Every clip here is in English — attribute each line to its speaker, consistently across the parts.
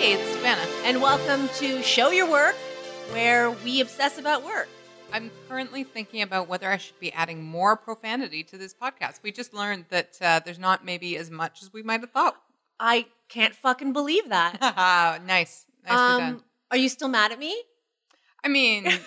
Speaker 1: Hey, it's Savannah.
Speaker 2: and welcome to Show Your Work, where we obsess about work.
Speaker 1: I'm currently thinking about whether I should be adding more profanity to this podcast. We just learned that uh, there's not maybe as much as we might have thought.
Speaker 2: I can't fucking believe that.
Speaker 1: nice. Nicely done.
Speaker 2: um, are you still mad at me?
Speaker 1: I mean,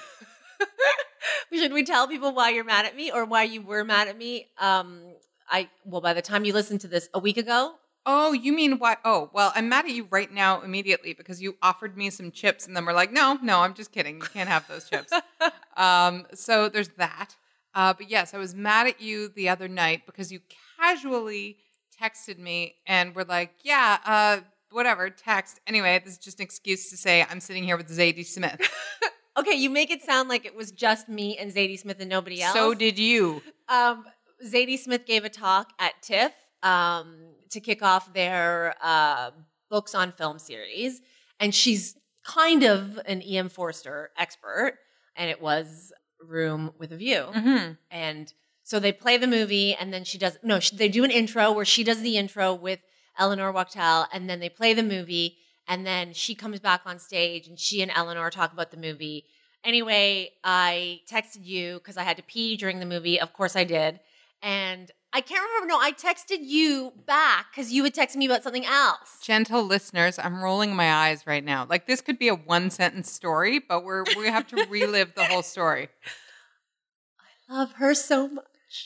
Speaker 2: Should we tell people why you're mad at me or why you were mad at me? Um, I well, by the time you listen to this a week ago,
Speaker 1: oh, you mean what? Oh, well, I'm mad at you right now immediately because you offered me some chips and then we're like, no, no, I'm just kidding. You can't have those chips. um, so there's that. Uh, but yes, I was mad at you the other night because you casually texted me and were like, yeah, uh, whatever, text. Anyway, this is just an excuse to say I'm sitting here with Zadie Smith.
Speaker 2: okay, you make it sound like it was just me and Zadie Smith and nobody else.
Speaker 1: so did you.
Speaker 2: Um, Zadie Smith gave a talk at TIFF um, to kick off their uh, books on film series, and she's kind of an E.M. Forster expert, and it was Room with a View,
Speaker 1: Mm-hmm.
Speaker 2: and so they play the movie, and then she does no, she, they do an intro where she does the intro with Eleanor Wachtel, and then they play the movie, and then she comes back on stage, and she and Eleanor talk about the movie. Anyway, I texted you because I had to pee during the movie. Of course, I did. And I can't remember. No, I texted you back because you had texted me about something else.
Speaker 1: Gentle listeners, I'm rolling my eyes right now. Like this could be a one sentence story, but we're we have to relive the whole story.
Speaker 2: I love her so much.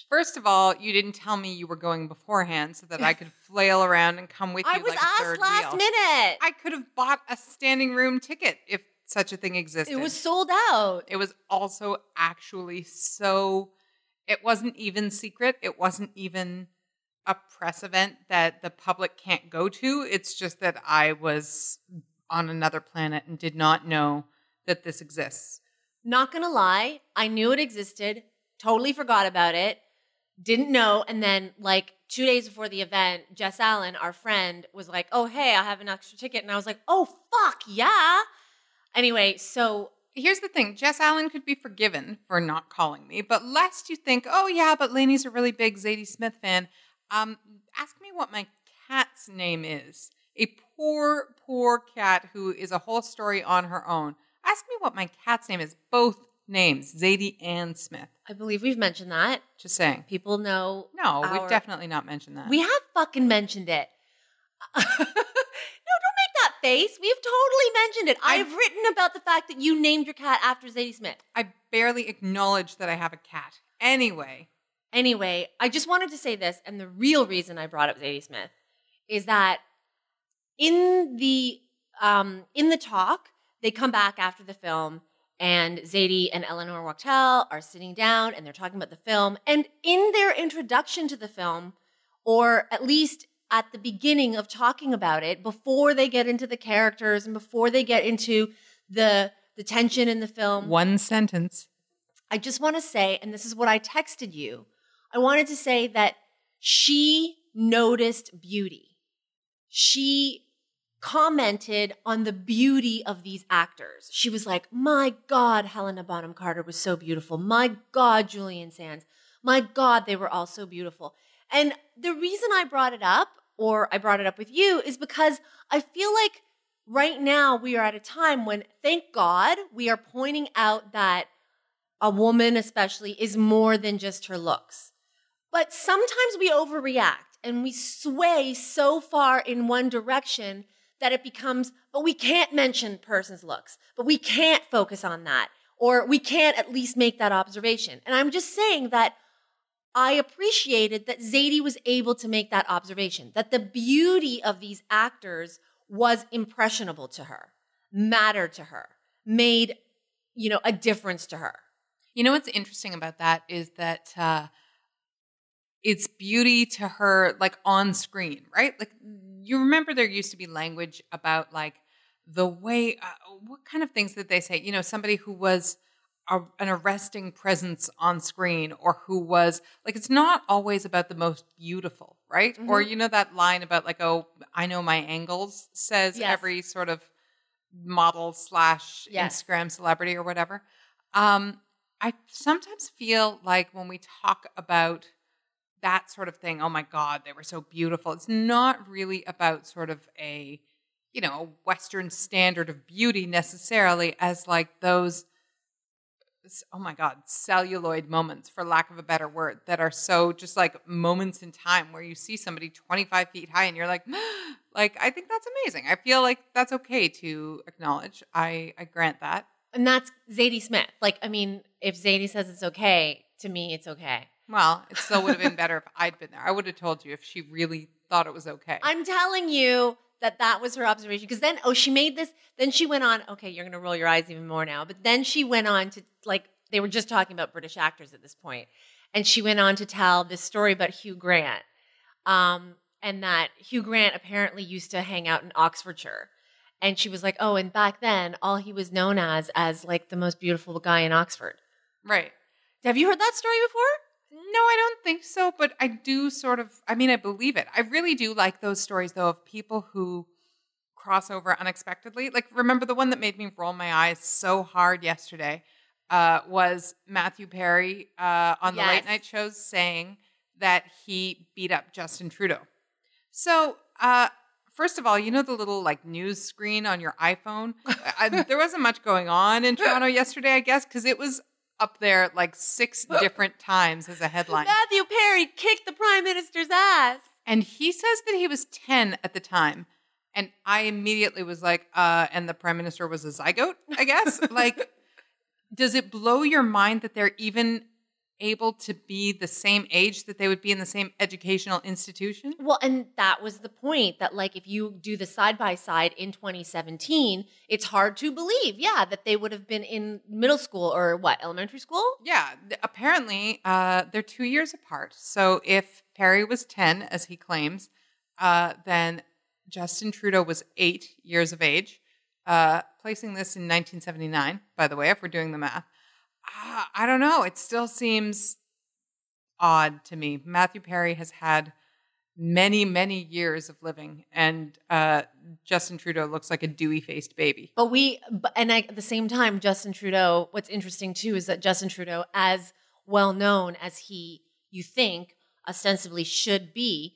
Speaker 1: First of all, you didn't tell me you were going beforehand so that I could flail around and come with you
Speaker 2: I was
Speaker 1: like
Speaker 2: asked last
Speaker 1: wheel.
Speaker 2: minute.
Speaker 1: I could have bought a standing room ticket if such a thing existed.
Speaker 2: it was sold out.
Speaker 1: It was also actually so. It wasn't even secret. It wasn't even a press event that the public can't go to. It's just that I was on another planet and did not know that this exists.
Speaker 2: Not gonna lie, I knew it existed. Totally forgot about it. Didn't know. And then, like two days before the event, Jess Allen, our friend, was like, "Oh, hey, I have an extra ticket," and I was like, "Oh, fuck yeah!" Anyway, so
Speaker 1: Here's the thing Jess Allen could be forgiven for not calling me, but lest you think, oh, yeah, but Lainey's a really big Zadie Smith fan, um, ask me what my cat's name is. A poor, poor cat who is a whole story on her own. Ask me what my cat's name is. Both names, Zadie and Smith.
Speaker 2: I believe we've mentioned that.
Speaker 1: Just saying.
Speaker 2: People know.
Speaker 1: No,
Speaker 2: our-
Speaker 1: we've definitely not mentioned that.
Speaker 2: We have fucking mentioned it. no, don't make that face. We've totally mentioned it. I've,
Speaker 1: I've-
Speaker 2: written about the fact that you named your cat after Zadie Smith.
Speaker 1: I barely acknowledge that I have a cat. Anyway,
Speaker 2: Anyway, I just wanted to say this, and the real reason I brought up Zadie Smith is that in the um, in the talk, they come back after the film, and Zadie and Eleanor Wachtel are sitting down and they're talking about the film. And in their introduction to the film, or at least at the beginning of talking about it, before they get into the characters and before they get into the the tension in the film,
Speaker 1: one sentence.
Speaker 2: I just want to say, and this is what I texted you, I wanted to say that she noticed beauty. She commented on the beauty of these actors. She was like, My God, Helena Bonham Carter was so beautiful. My God, Julian Sands. My God, they were all so beautiful. And the reason I brought it up, or I brought it up with you, is because I feel like right now we are at a time when, thank God, we are pointing out that a woman, especially, is more than just her looks. But sometimes we overreact and we sway so far in one direction that it becomes, but we can't mention person's looks, but we can't focus on that, or we can't at least make that observation. And I'm just saying that I appreciated that Zadie was able to make that observation, that the beauty of these actors was impressionable to her, mattered to her, made, you know, a difference to her.
Speaker 1: You know what's interesting about that is that uh, it's beauty to her, like on screen, right? Like you remember there used to be language about like the way, uh, what kind of things that they say? You know, somebody who was a, an arresting presence on screen or who was like, it's not always about the most beautiful, right?
Speaker 2: Mm-hmm.
Speaker 1: Or, you know, that line about like, oh, I know my angles says
Speaker 2: Yes.
Speaker 1: every sort of model slash
Speaker 2: Yes.
Speaker 1: Instagram celebrity or whatever. Um, I sometimes feel like when we talk about that sort of thing, oh my God, they were so beautiful. It's not really about sort of a, you know, Western standard of beauty necessarily as like those, oh my God, celluloid moments, for lack of a better word, that are so just like moments in time where you see somebody 25 feet high and you're like, like, I think that's amazing. I feel like that's okay to acknowledge. I, I grant that.
Speaker 2: And that's Zadie Smith. Like, I mean, if Zadie says it's okay, to me, it's okay.
Speaker 1: Well, it still would have been better if I'd been there. I would have told you if she really thought it was okay.
Speaker 2: I'm telling you that that was her observation. Because then, oh, she made this. Then she went on. Okay, you're going to roll your eyes even more now. But then she went on to like they were just talking about British actors at this point, and she went on to tell this story about Hugh Grant, um, and that Hugh Grant apparently used to hang out in Oxfordshire. And she was like, "Oh, and back then, all he was known as as like the most beautiful guy in Oxford."
Speaker 1: right.
Speaker 2: Have you heard that story before?
Speaker 1: No, I don't think so, but I do sort of I mean, I believe it. I really do like those stories though of people who cross over unexpectedly. Like remember the one that made me roll my eyes so hard yesterday uh, was Matthew Perry uh, on the late night shows saying that he beat up Justin Trudeau. So, uh, first of all, you know the little like news screen on your iPhone? I, there wasn't much going on in Toronto yesterday, I guess, because it was up there like six different times as a headline.
Speaker 2: Matthew Perry kicked the prime minister's ass.
Speaker 1: And he says that he was 10 at the time. And I immediately was like, uh, and the prime minister was a zygote, I guess. like, does it blow your mind that they're even able to be the same age that they would be in the same educational institution?
Speaker 2: Well, and that was the point that, like, if you do the side by side in 2017, it's hard to believe, yeah, that they would have been in middle school or what, elementary school?
Speaker 1: Yeah, apparently uh, they're two years apart. So if Perry was 10, as he claims, uh, then Justin Trudeau was eight years of age, uh, placing this in 1979, by the way, if we're doing the math. Uh, I don't know. It still seems odd to me. Matthew Perry has had many, many years of living, and uh, Justin Trudeau looks like a dewy faced baby.
Speaker 2: But we, and at the same time, Justin Trudeau, what's interesting too is that Justin Trudeau, as well known as he, you think, ostensibly should be,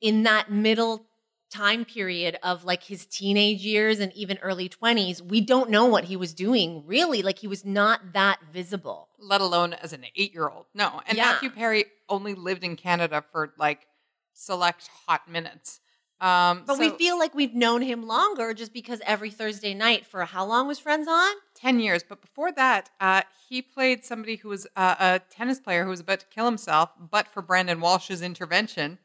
Speaker 2: in that middle time period of like his teenage years and even early 20s, we don't know what he was doing really. Like he was not that visible.
Speaker 1: let alone as an eight year old. No. And
Speaker 2: Yeah.
Speaker 1: Matthew Perry only lived in Canada for like select hot minutes. Um,
Speaker 2: But we feel like we've known him longer just because every Thursday night for how long was Friends on?
Speaker 1: 10 years. But before that, uh, he played somebody who was uh, a tennis player who was about to kill himself, but for Brandon Walsh's intervention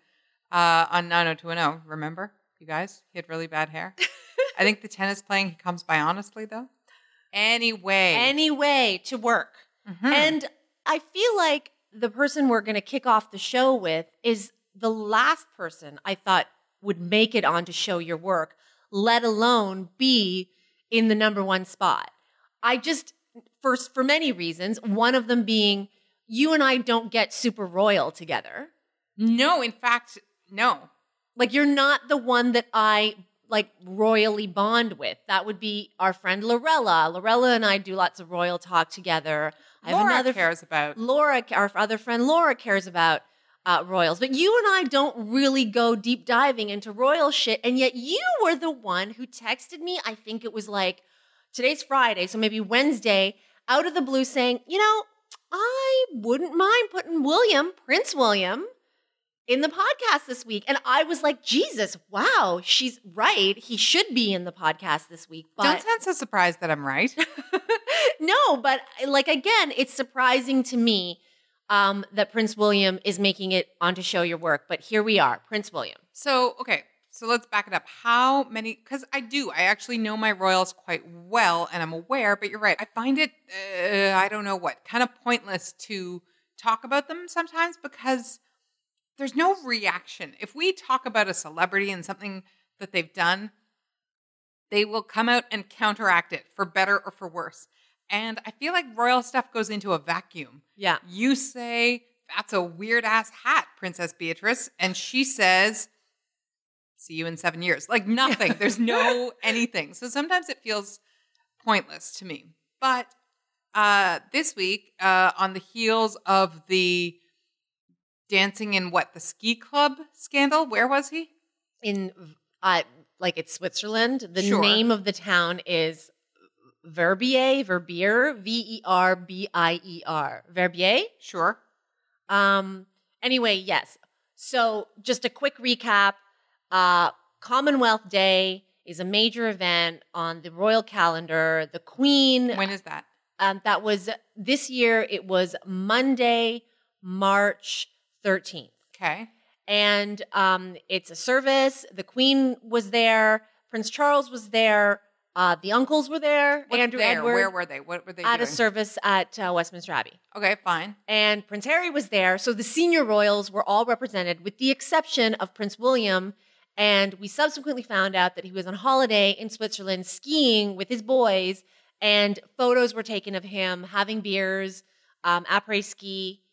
Speaker 1: uh, on 90210. Remember, you guys? He had really bad hair. I think the tennis playing, he comes by honestly, though. Anyway.
Speaker 2: Anyway, to work.
Speaker 1: Mhm.
Speaker 2: And I feel like the person we're going to kick off the show with is the last person I thought would make it on to show your work, let alone be in the number one spot. I just, first, for many reasons, one of them being you and I don't get super royal together.
Speaker 1: no, in fact, no.
Speaker 2: Like you're not the one that I like royally bond with. That would be our friend Lorella. Lorella and I do lots of royal talk together. I have
Speaker 1: Laura
Speaker 2: another
Speaker 1: cares about.
Speaker 2: Laura, our other friend Laura cares about uh, royals, but you and I don't really go deep diving into royal shit. And yet you were the one who texted me. I think it was like today's Friday, so maybe Wednesday, out of the blue, saying, you know, I wouldn't mind putting William, Prince William, in the podcast this week. And I was like, Jesus, wow, she's right. He should be in the podcast this week. But
Speaker 1: Don't sound so surprised that I'm right.
Speaker 2: no, but like again, it's surprising to me um, that Prince William is making it onto show your work. But here we are, Prince William.
Speaker 1: So, okay. So let's back it up. How many? Because I do. I actually know my royals quite well, and I'm aware. But you're right. I find it. Uh, I don't know what kind of pointless to talk about them sometimes because there's no reaction. If we talk about a celebrity and something that they've done, they will come out and counteract it for better or for worse. And I feel like royal stuff goes into a vacuum.
Speaker 2: Yeah.
Speaker 1: You say, that's a weird ass hat, Princess Beatrice. And she says, see you in seven years. Like nothing. There's no anything. So sometimes it feels pointless to me. But uh, this week, uh, on the heels of the dancing in what, the ski club scandal, where was he?
Speaker 2: In uh, like it's Switzerland. The
Speaker 1: Sure.
Speaker 2: name of the town is Verbier, Verbier, V E R B I E R. Verbier.
Speaker 1: Sure.
Speaker 2: Um, anyway, yes. So just a quick recap. Uh, Commonwealth Day is a major event on the royal calendar. The Queen,
Speaker 1: When is that?
Speaker 2: um, that was this year, it was Monday, March 13th.
Speaker 1: Okay.
Speaker 2: And um, it's a service. The Queen was there. Prince Charles was there. Uh, the uncles were there.
Speaker 1: What's
Speaker 2: Andrew
Speaker 1: there?
Speaker 2: Edward
Speaker 1: Where were they? What were they doing?
Speaker 2: at
Speaker 1: doing?
Speaker 2: a service at uh, Westminster Abbey
Speaker 1: okay, fine.
Speaker 2: and Prince Harry was there. So the senior royals were all represented, with the exception of Prince William. And we subsequently found out that he was on holiday in Switzerland skiing with his boys, and photos were taken of him having beers, um, après ski,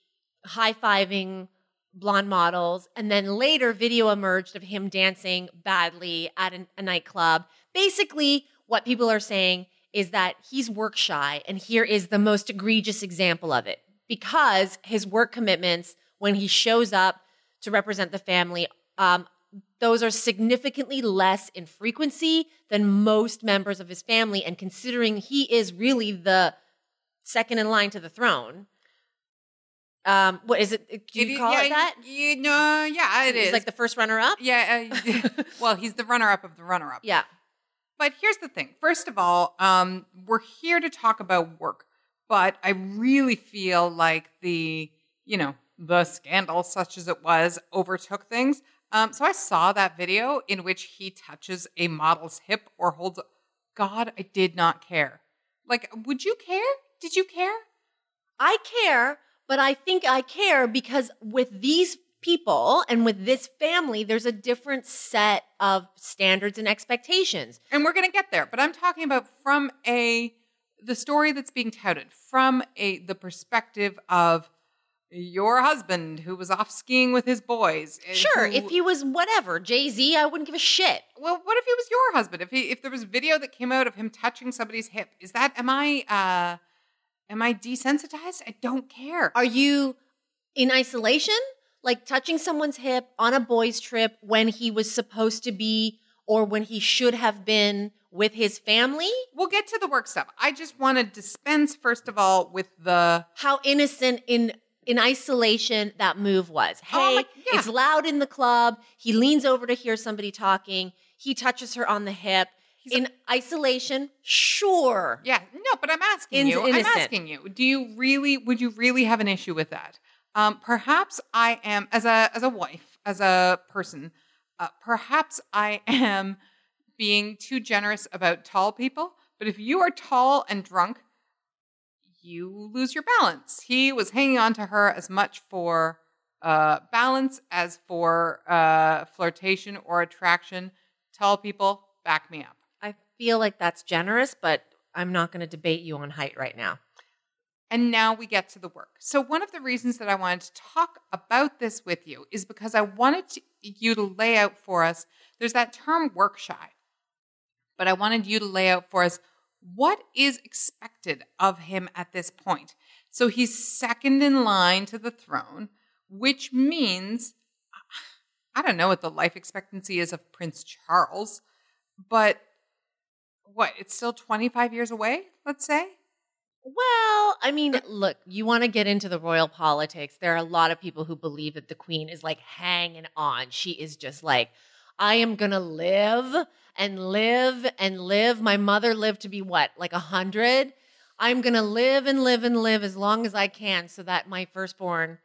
Speaker 2: high fiving blonde models. And then later, video emerged of him dancing badly at an- a nightclub. Basically, what people are saying is that he's work shy, and here is the most egregious example of it because his work commitments when he shows up to represent the family, um, those are significantly less in frequency than most members of his family. And considering he is really the second in line to the throne, um, what is it? Do you
Speaker 1: It-
Speaker 2: call
Speaker 1: yeah,
Speaker 2: it that?
Speaker 1: You know, yeah, it
Speaker 2: He's
Speaker 1: is.
Speaker 2: like the first runner up.
Speaker 1: yeah. Uh, well, he's the runner-up of the runner-up.
Speaker 2: Yeah.
Speaker 1: But here's the thing. First of all, um, we're here to talk about work, but I really feel like the, you know, the scandal, such as it was, overtook things. Um, so I saw that video in which he touches a model's hip or holds. God, I did not care. Like, would you care? Did you care?
Speaker 2: I care, but I think I care because with these people and with this family, there's a different set of standards and expectations.
Speaker 1: and we're going to get there but i'm talking about from a the story that's being touted from a the perspective of your husband who was off skiing with his boys
Speaker 2: Sure,
Speaker 1: who-
Speaker 2: if he was whatever, Jay Z, I wouldn't give a shit.
Speaker 1: well what if he was your husband if he if there was video that came out of him touching somebody's hip is that am i uh am i desensitized i don't care
Speaker 2: Are you in isolation? Like touching someone's hip on a boys' trip when he was supposed to be or when he should have been with his family?
Speaker 1: we'll get to the work stuff i just want to dispense first of all with the
Speaker 2: how innocent in in isolation that move was. Hey,
Speaker 1: Oh my- yeah.
Speaker 2: it's loud in the club. He leans over to hear somebody talking. He touches her on the hip.
Speaker 1: He's a-
Speaker 2: in isolation, sure.
Speaker 1: Yeah, no, but I'm asking
Speaker 2: In-
Speaker 1: you. I'm asking you. Do you really? Would you really have an issue with that? Um, perhaps I am as a as a wife, as a person. Uh, perhaps I am being too generous about tall people. But if you are tall and drunk, you lose your balance. He was hanging on to her as much for uh, balance as for uh, flirtation or attraction. Tall people, back me up.
Speaker 2: Feel like that's generous, but I'm not going to debate you on height right now.
Speaker 1: And now we get to the work. So, one of the reasons that I wanted to talk about this with you is because I wanted to, you to lay out for us there's that term work shy, but I wanted you to lay out for us what is expected of him at this point. So, he's second in line to the throne, which means I don't know what the life expectancy is of Prince Charles, but what, it's still 25 years away, let's say?
Speaker 2: Well, I mean, look, you want to get into the royal politics. There are a lot of people who believe that the queen is like hanging on. She is just like, I am going to live and live and live. My mother lived to be what, like a hundred? I'm going to live and live and live as long as I can so that my firstborn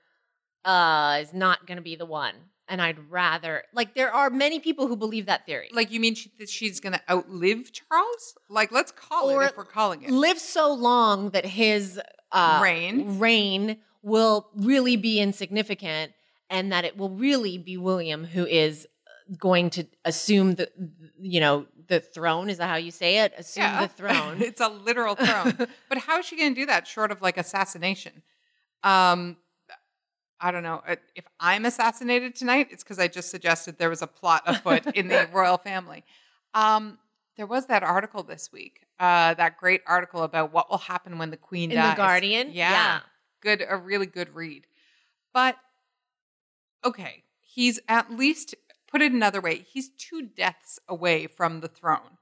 Speaker 2: uh, is not going to be the one. And I'd rather like there are many people who believe that theory.
Speaker 1: Like you mean she, that she's going to outlive Charles? Like let's call
Speaker 2: Or
Speaker 1: it if we're calling it.
Speaker 2: live so long that his uh,
Speaker 1: Reign.
Speaker 2: reign will really be insignificant, and that it will really be William who is going to assume the you know the throne. Is that how you say it? Assume the throne.
Speaker 1: it's a literal throne. but how is she going to do that short of like assassination? Um, I don't know. If I'm assassinated tonight, it's because I just suggested there was a plot afoot in the royal family. Um, there was that article this week, uh, that great article about what will happen when the queen
Speaker 2: In
Speaker 1: dies.
Speaker 2: the Guardian,
Speaker 1: Yeah.
Speaker 2: yeah.
Speaker 1: Good, a really good read. But okay, he's at least put it another way, he's two deaths away from the throne.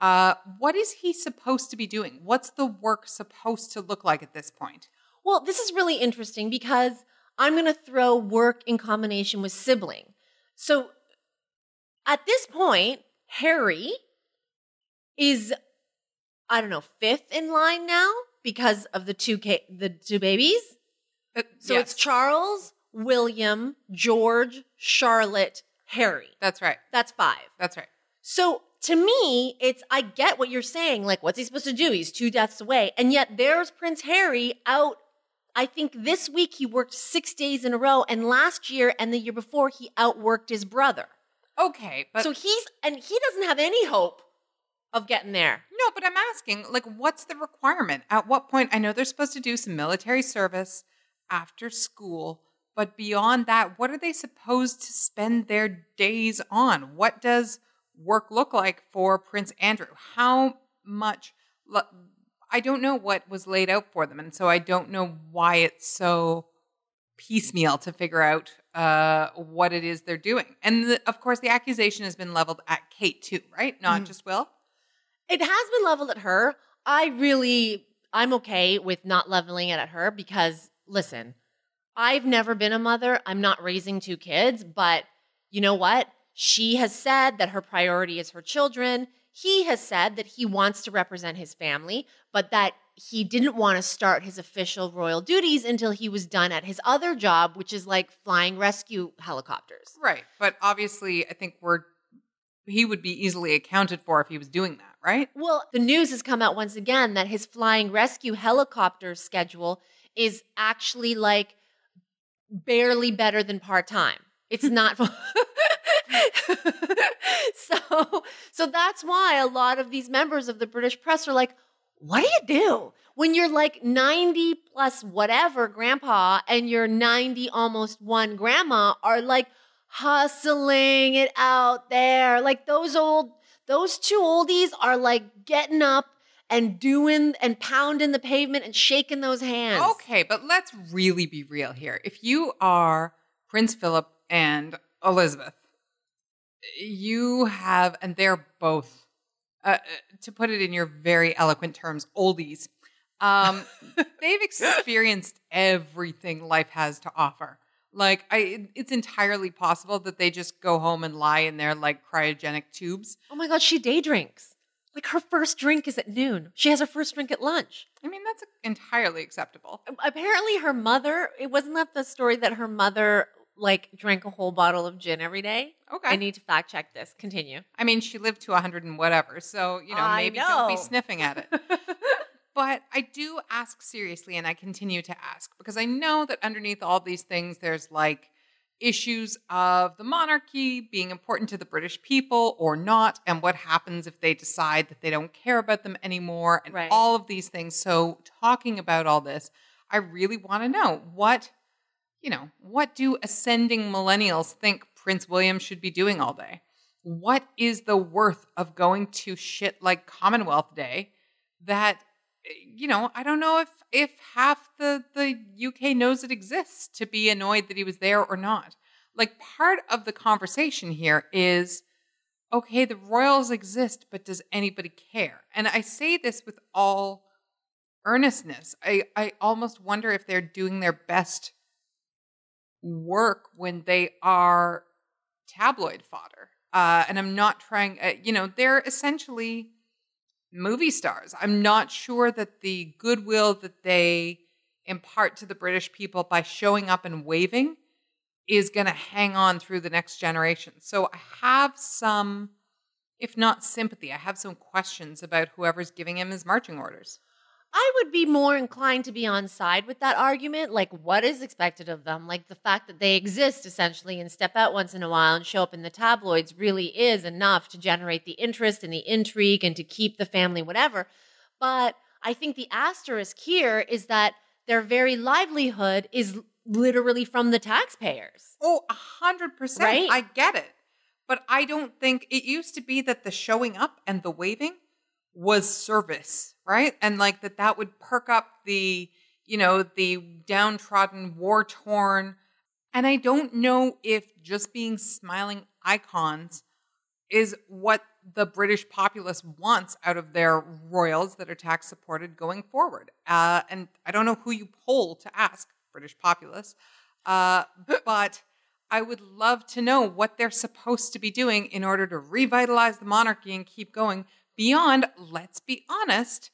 Speaker 1: Uh, what is he supposed to be doing? What's the work supposed to look like at this point?
Speaker 2: Well, this is really interesting because I'm going to throw work in combination with sibling. So at this point, Harry is, I don't know, fifth in line now because of the two ca- the two babies.
Speaker 1: Uh,
Speaker 2: So
Speaker 1: yes,
Speaker 2: it's Charles, William, George, Charlotte, Harry.
Speaker 1: That's right.
Speaker 2: That's five.
Speaker 1: That's right.
Speaker 2: So to me, it's I get what you're saying. Like, what's he supposed to do? He's two deaths away. And yet there's Prince Harry out. I think this week he worked six days in a row. And last year and the year before, he outworked his brother.
Speaker 1: Okay, but
Speaker 2: so he's, and he doesn't have any hope of getting there.
Speaker 1: No, but I'm asking, like, what's the requirement? At what point? I know they're supposed to do some military service after school, but beyond that, what are they supposed to spend their days on? What does work look like for Prince Andrew? How much? I don't know what was laid out for them, and so I don't know why it's so piecemeal to figure out uh, what it is they're doing. And the, of course, the accusation has been leveled at Kate too, right? Not
Speaker 2: Mhm.
Speaker 1: just Will.
Speaker 2: It has been leveled at her. I really, I'm okay with not leveling it at her because, listen, I've never been a mother. I'm not raising two kids, but you know what? She has said that her priority is her children. He has said that he wants to represent his family, but that he didn't want to start his official royal duties until he was done at his other job, which is like flying rescue helicopters.
Speaker 1: Right. But obviously, I think we're he would be easily accounted for if he was doing that, right?
Speaker 2: Well, the news has come out once again that his flying rescue helicopter schedule is actually like barely better than part time. It's not. so, so that's why a lot of these members of the British press are like, "What do you do when you're like 90 plus whatever grandpa and your 90 almost one grandma are like hustling it out there like those old those two oldies are like getting up and doing and pounding the pavement and shaking those hands.
Speaker 1: Okay, but let's really be real here. If you are Prince Philip and Elizabeth, you have, and they're both, uh, uh, to put it in your very eloquent terms, oldies. Um, they've experienced everything life has to offer. Like, I, it's entirely possible that they just go home and lie in their like cryogenic tubes.
Speaker 2: Oh my god, she day drinks. Like her first drink is at noon. She has her first drink at lunch.
Speaker 1: I mean, that's entirely acceptable.
Speaker 2: Apparently her mother, it wasn't that the story that her mother like drank a whole bottle of gin every day?
Speaker 1: Okay.
Speaker 2: I need to fact check this. Continue.
Speaker 1: I mean, she lived to 100 and whatever, so, you know,
Speaker 2: I
Speaker 1: maybe don't be sniffing at it. but I do ask seriously, and I continue to ask because I know that underneath all these things, there's like issues of the monarchy being important to the British people or not, and what happens if they decide that they don't care about them anymore, and
Speaker 2: Right.
Speaker 1: all of these things. So, talking about all this, I really want to know what, you know, what do ascending millennials think Prince William should be doing all day? What is the worth of going to shit like Commonwealth Day that you know, I don't know if if half the the UK knows it exists to be annoyed that he was there or not. Like part of the conversation here is okay, the royals exist, but does anybody care? And I say this with all earnestness. I I almost wonder if they're doing their best work when they are tabloid fodder. Uh, and I'm not trying, uh, you know, they're essentially movie stars. I'm not sure that the goodwill that they impart to the British people by showing up and waving is going to hang on through the next generation. So I have some, if not sympathy, I have some questions about whoever's giving him his marching orders.
Speaker 2: I would be more inclined to be on side with that argument. Like, what is expected of them? Like, the fact that they exist essentially and step out once in a while and show up in the tabloids really is enough to generate the interest and the intrigue and to keep the family, whatever. But I think the asterisk here is that their very livelihood is literally from the taxpayers.
Speaker 1: Oh, a hundred percent.
Speaker 2: Right?
Speaker 1: I get it. But I don't think it used to be that the showing up and the waving was service, right? And like that that would perk up the, you know, the downtrodden, war torn. And I don't know if just being smiling icons is what the British populace wants out of their royals that are tax supported going forward. Uh, and I don't know who you poll to ask British populace, uh, but I would love to know what they're supposed to be doing in order to revitalize the monarchy and keep going beyond, let's be honest,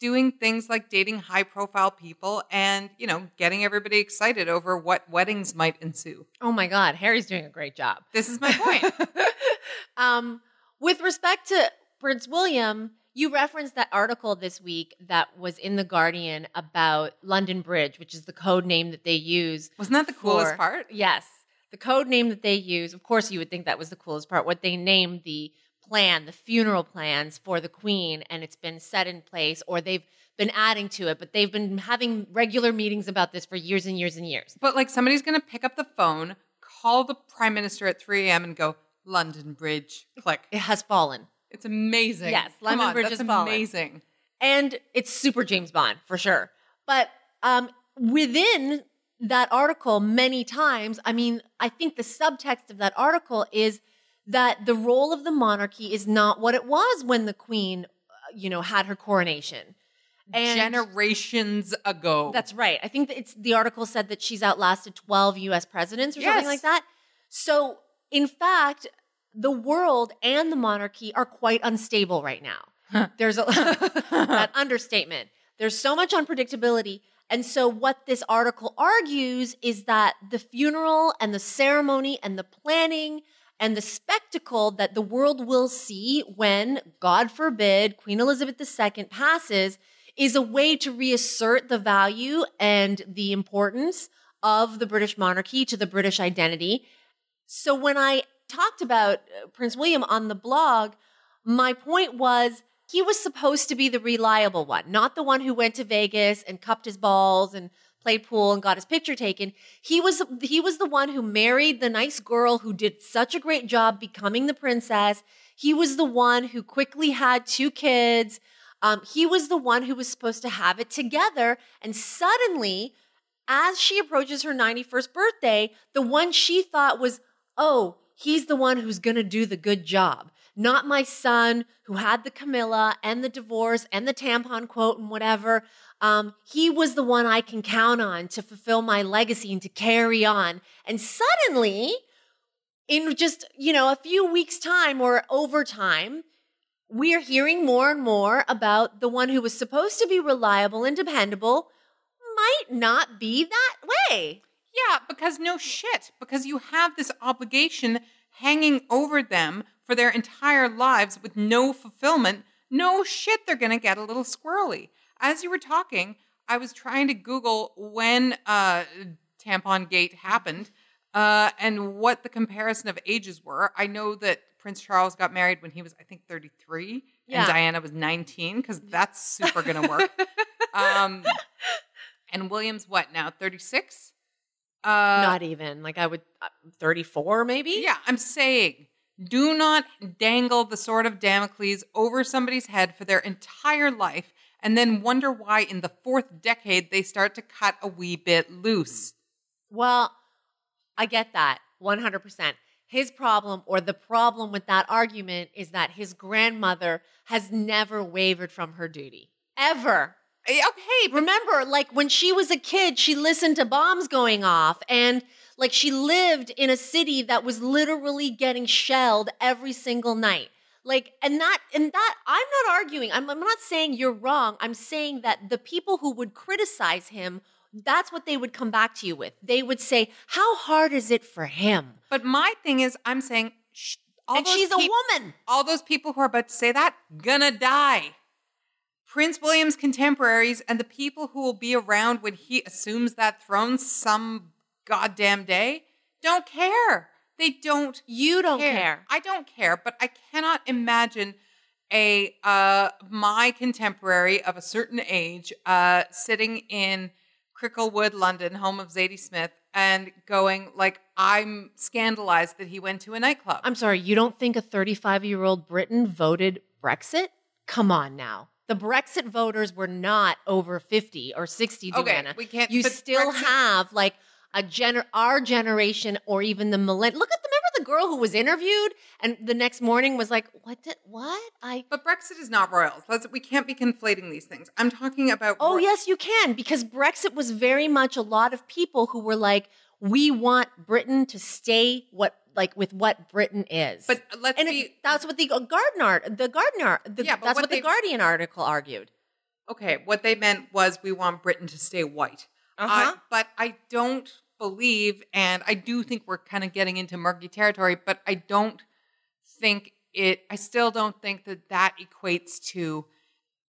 Speaker 1: doing things like dating high profile people and, you know, getting everybody excited over what weddings might ensue.
Speaker 2: Oh my God, Harry's doing a great job.
Speaker 1: This is my point.
Speaker 2: um, with respect to Prince William, you referenced that article this week that was in The Guardian about London Bridge, which is the code name that they use.
Speaker 1: Wasn't that the coolest
Speaker 2: for-
Speaker 1: part?
Speaker 2: Yes. The code name that they use, of course, you would think that was the coolest part. What they named the plan, the funeral plans for the queen, and it's been set in place, or they've been adding to it, but they've been having regular meetings about this for years and years and years.
Speaker 1: But like somebody's going to pick up the phone, call the prime minister at 3 a.m. and go, London Bridge, click.
Speaker 2: It has fallen.
Speaker 1: It's amazing.
Speaker 2: Yes,
Speaker 1: Come
Speaker 2: London
Speaker 1: on,
Speaker 2: Bridge
Speaker 1: that's
Speaker 2: has fallen.
Speaker 1: amazing.
Speaker 2: and it's super James Bond for sure. But um, within that article, many times, I mean, I think the subtext of that article is that the role of the monarchy is not what it was when the queen, uh, you know, had her coronation. And
Speaker 1: Generations ago.
Speaker 2: that's right. I think that it's the article said that she's outlasted 12 US presidents or something like that. So, in fact, the world and the monarchy are quite unstable right now. There's a that understatement. There's so much unpredictability. And so, what this article argues is that the funeral and the ceremony and the planning and the spectacle that the world will see when, God forbid, Queen Elizabeth II passes is a way to reassert the value and the importance of the British monarchy to the British identity. So, when I talked about uh, Prince William on the blog, my point was he was supposed to be the reliable one, not the one who went to Vegas and cupped his balls and played pool and got his picture taken. He was he was the one who married the nice girl who did such a great job becoming the princess. He was the one who quickly had two kids. Um, he was the one who was supposed to have it together, and suddenly, as she approaches her 91st birthday, the one she thought was, oh, he's the one who's going to do the good job. Not my son who had the Camilla and the divorce and the tampon quote and whatever. Um, he was the one I can count on to fulfill my legacy and to carry on. And suddenly, in just, you know, a few weeks' time or over time, we are hearing more and more about the one who was supposed to be reliable and dependable might not be that way.
Speaker 1: Yeah, because no shit. Because you have this obligation hanging over them for their entire lives with no fulfillment. No shit, they're going to get a little squirrely. As you were talking, I was trying to Google when uh, Tampon Gate happened uh, and what the comparison of ages were. I know that Prince Charles got married when he was, I think, 33,
Speaker 2: Yeah.
Speaker 1: and Diana was 19, because that's super going to work. um, and William's what now, 36? Uh,
Speaker 2: not even. Like I would, uh, 34 maybe?
Speaker 1: yeah, I'm saying do not dangle the sword of Damocles over somebody's head for their entire life and then wonder why in the fourth decade they start to cut a wee bit loose.
Speaker 2: Well, I get that 100%. His problem, or the problem with that argument, is that his grandmother has never wavered from her duty. Ever.
Speaker 1: Eh, Okay,
Speaker 2: Remember, like when she was a kid, she listened to bombs going off and like she lived in a city that was literally getting shelled every single night. Like, and that, and that, I'm not arguing. I'm, I'm not saying you're wrong. I'm saying that the people who would criticize him that's what they would come back to you with. They would say, "How hard is it for him?"
Speaker 1: But my thing is, I'm saying, sh- all
Speaker 2: and she's a woman.
Speaker 1: All those people who are about to say that, gonna die. Prince William's contemporaries and the people who will be around when he assumes that throne some goddamn day don't care. They don't
Speaker 2: You don't care.
Speaker 1: I don't care, but I cannot imagine a uh my contemporary of a certain age uh sitting in Cricklewood, London, home of Zadie Smith, and going like I'm scandalized that he went to a nightclub.
Speaker 2: I'm sorry, you don't think a 35 year old Briton voted Brexit? Come on now. The Brexit voters were not over 50 or 60,
Speaker 1: Duana.
Speaker 2: Okay,
Speaker 1: we can't-
Speaker 2: You still
Speaker 1: Brexit-
Speaker 2: have like a gener- our generation or even the millennial. Look at the remember the girl who was interviewed and the next morning was like, "What? Did, what? I
Speaker 1: but Brexit is not royals. Let's, we can't be conflating these things. I'm talking about
Speaker 2: Oh,
Speaker 1: ro-
Speaker 2: yes, you can, because Brexit was very much a lot of people who were like, we want Britain to stay what like with what Britain is.
Speaker 1: But let's
Speaker 2: and
Speaker 1: be
Speaker 2: it, that's what the Garden art, the Garden art, the,
Speaker 1: Yeah,
Speaker 2: that's
Speaker 1: what
Speaker 2: what, the Guardian article argued.
Speaker 1: okay. What they meant was we want Britain to stay white.
Speaker 2: Uh-huh.
Speaker 1: I- but I don't believe, and I do think we're kind of getting into murky territory, but I don't think it, I still don't think that that equates to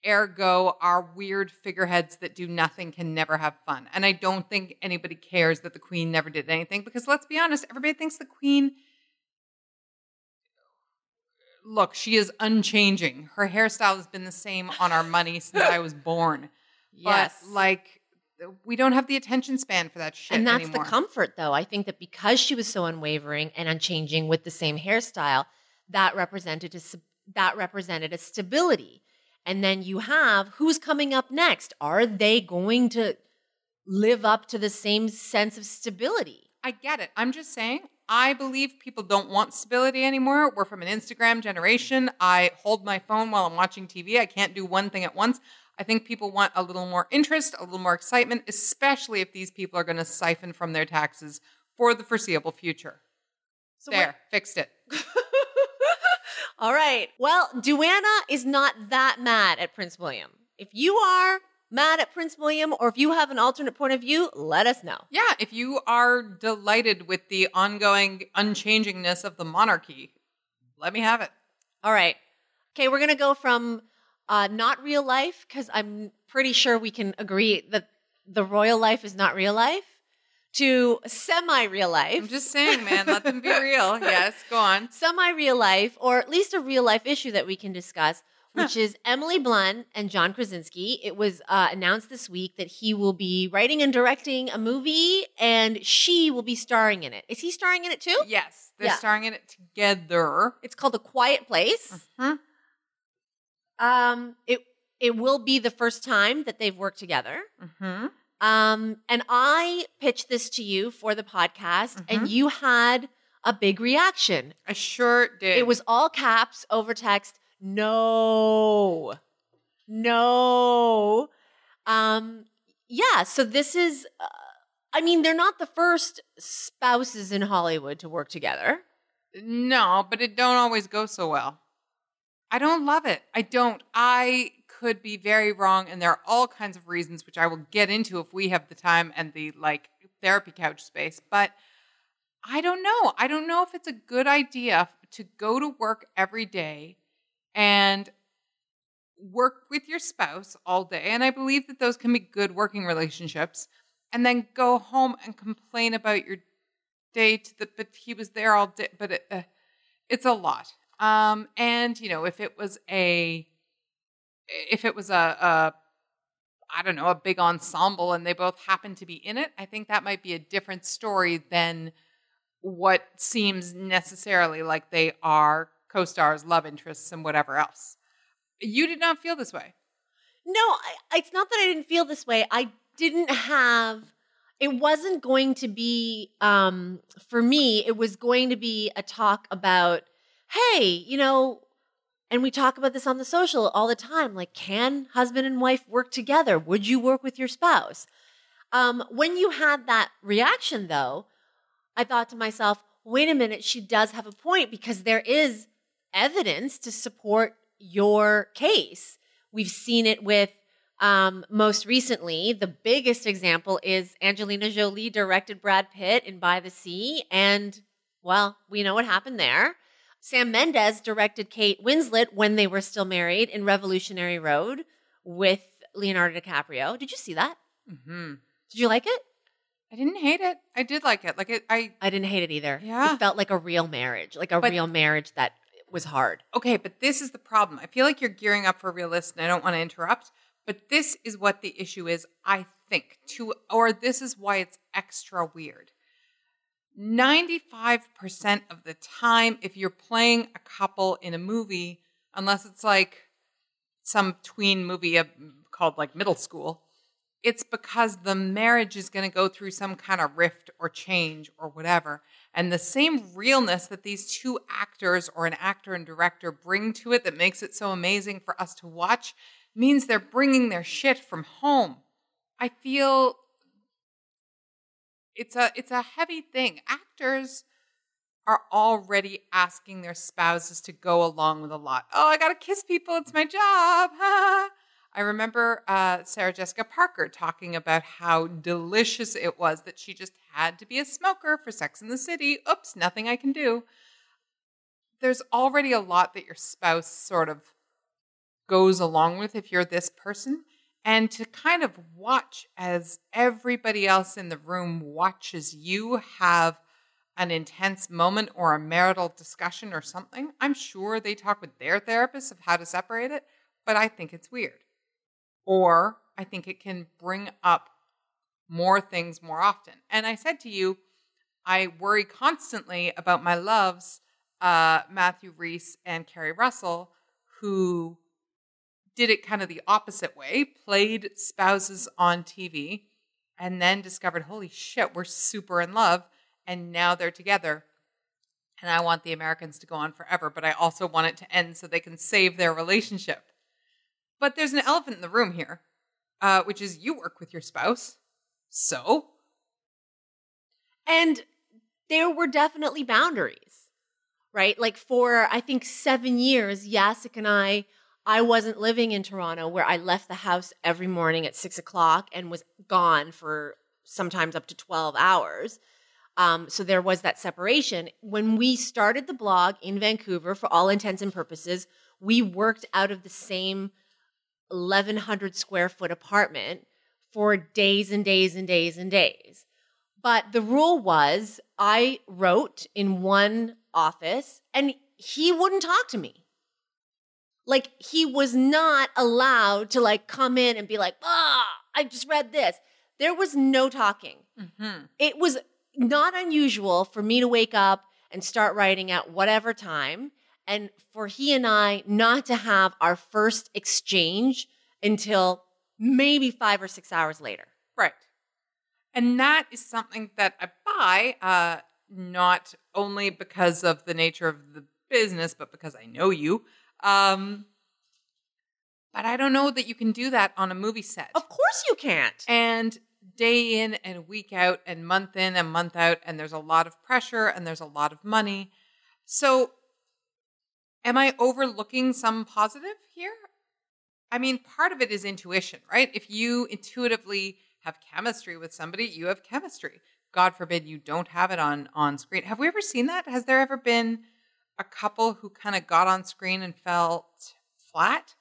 Speaker 1: ergo our weird figureheads that do nothing can never have fun. And I don't think anybody cares that the queen never did anything because let's be honest, everybody thinks the queen look, she is unchanging. Her hairstyle has been the same on our money since I was born.
Speaker 2: Yes.
Speaker 1: But like we don't have the attention span for that shit
Speaker 2: and that's
Speaker 1: anymore.
Speaker 2: the comfort, though. I think that because she was so unwavering and unchanging with the same hairstyle, that represented a, that represented a stability. And then you have who's coming up next? Are they going to live up to the same sense of stability?
Speaker 1: I get it. I'm just saying, I believe people don't want stability anymore. We're from an Instagram generation. I hold my phone while I'm watching TV. I can't do one thing at once. I think people want a little more interest, a little more excitement, especially if these people are going to siphon from their taxes for the foreseeable future.
Speaker 2: So
Speaker 1: there,
Speaker 2: what-
Speaker 1: fixed it.
Speaker 2: All right. Well, Duana is not that mad at Prince William. If you are mad at Prince William or if you have an alternate point of view, let us know.
Speaker 1: Yeah, if you are delighted with the ongoing unchangingness of the monarchy, let me have it.
Speaker 2: All right. Okay, we're going to go from uh, not real life, because I'm pretty sure we can agree that the royal life is not real life, to semi real life.
Speaker 1: I'm just saying, man, let them be real. Yes, go on.
Speaker 2: semi real life, or at least a real life issue that we can discuss, which is Emily Blunt and John Krasinski. It was uh, announced this week that he will be writing and directing a movie, and she will be starring in it. Is he starring in it too?
Speaker 1: Yes, they're
Speaker 2: Yeah.
Speaker 1: starring in it together.
Speaker 2: It's called A Quiet Place.
Speaker 1: Mhm.
Speaker 2: Um, it it will be the first time that they've worked together.
Speaker 1: Mm-hmm.
Speaker 2: Um, and I pitched this to you for the podcast, and you had a big reaction.
Speaker 1: I sure did.
Speaker 2: It was all caps over text. No, no. Um, yeah. So this is. Uh, I mean, they're not the first spouses in Hollywood to work together.
Speaker 1: no, but it don't always go so well. I don't love it. I don't. I could be very wrong, and there are all kinds of reasons which I will get into if we have the time and the like therapy couch space. But I don't know. I don't know if it's a good idea to go to work every day and work with your spouse all day. And I believe that those can be good working relationships. And then go home and complain about your day to the, but he was there all day. But it, uh, it's a lot. Um, and you know, if it was a, if it was a, a, I don't know, a big ensemble and they both happen to be in it, I think that might be a different story than what seems necessarily like they are co stars, love interests, and whatever else. You did not feel this way.
Speaker 2: No, I, it's not that I didn't feel this way. I didn't have. It wasn't going to be um, for me. It was going to be a talk about, hey, you know, and we talk about this on the social all the time. Like, can husband and wife work together? Would you work with your spouse? Um, when you had that reaction, though, I thought to myself, wait a minute, she does have a point because there is evidence to support your case. We've seen it with Um, most recently, the biggest example is Angelina Jolie directed Brad Pitt in By the Sea. And, well, we know what happened there. Sam Mendes directed Kate Winslet when they were still married in Revolutionary Road with Leonardo DiCaprio. Did you see that?
Speaker 1: Mm-hmm.
Speaker 2: Did you like it?
Speaker 1: I didn't hate it. I did like it. Like it, I
Speaker 2: I didn't hate it either.
Speaker 1: Yeah.
Speaker 2: It felt like a real marriage, like a
Speaker 1: But-
Speaker 2: real marriage that was hard.
Speaker 1: okay, but this is the problem. I feel like you're gearing up for realist, and I don't want to interrupt. But this is what the issue is. I think to, or this is why it's extra weird. 95% of the time, if you're playing a couple in a movie, unless it's like some tween movie uh, called like middle school, it's because the marriage is going to go through some kind of rift or change or whatever. And the same realness that these two actors or an actor and director bring to it that makes it so amazing for us to watch means they're bringing their shit from home. I feel it's a it's a heavy thing. Actors are already asking their spouses to go along with a lot. Oh, I got to kiss people. It's my job. I remember uh, Sarah Jessica Parker talking about how delicious it was that she just had to be a smoker for Sex in the City. Oops, nothing I can do. There's already a lot that your spouse sort of goes along with if you're this person. And to kind of watch as everybody else in the room watches you have an intense moment or a marital discussion or something, I'm sure they talk with their therapist of how to separate it, but I think it's weird. Or I think it can bring up more things more often. And I said to you, I worry constantly about my loves, uh, Matthew Rhys and Keri Russell, who did it kind of the opposite way, played spouses on TV, and then discovered, holy shit, we're super in love. And now they're together. And I want the Americans to go on forever, but I also want it to end so they can save their relationship. But there's an elephant in the room here, uh, which is you work with your spouse. So,
Speaker 2: And there were definitely boundaries, right? Like for, I think, seven years, Jacek and I, I wasn't living in Toronto where I left the house every morning at six o'clock and was gone for sometimes up to 12 hours. Um, so there was that separation. When we started the blog in Vancouver, for all intents and purposes, we worked out of the same 1,100 square foot apartment for days and days and days and days. But the rule was I wrote in one office and he wouldn't talk to me. Like he was not allowed to like come in and be like, "Ah, I just read this." There was no talking.
Speaker 1: mhm.
Speaker 2: It was not unusual for me to wake up and start writing at whatever time and for he and I not to have our first exchange until maybe 5 or 6 hours later.
Speaker 1: Right. And that is something that I buy, uh, not only because of the nature of the business, but because I know you. Um, but I don't know that you can do that on a movie set.
Speaker 2: Of course you can't.
Speaker 1: And day in and week out and month in and month out, and there's a lot of pressure and there's a lot of money. So, am I overlooking some positive here? I mean, part of it is intuition, right? If you intuitively have chemistry with somebody, you have chemistry. God forbid you don't have it on on screen. Have we ever seen that? Has there ever been a couple who kind of got on screen and felt flat?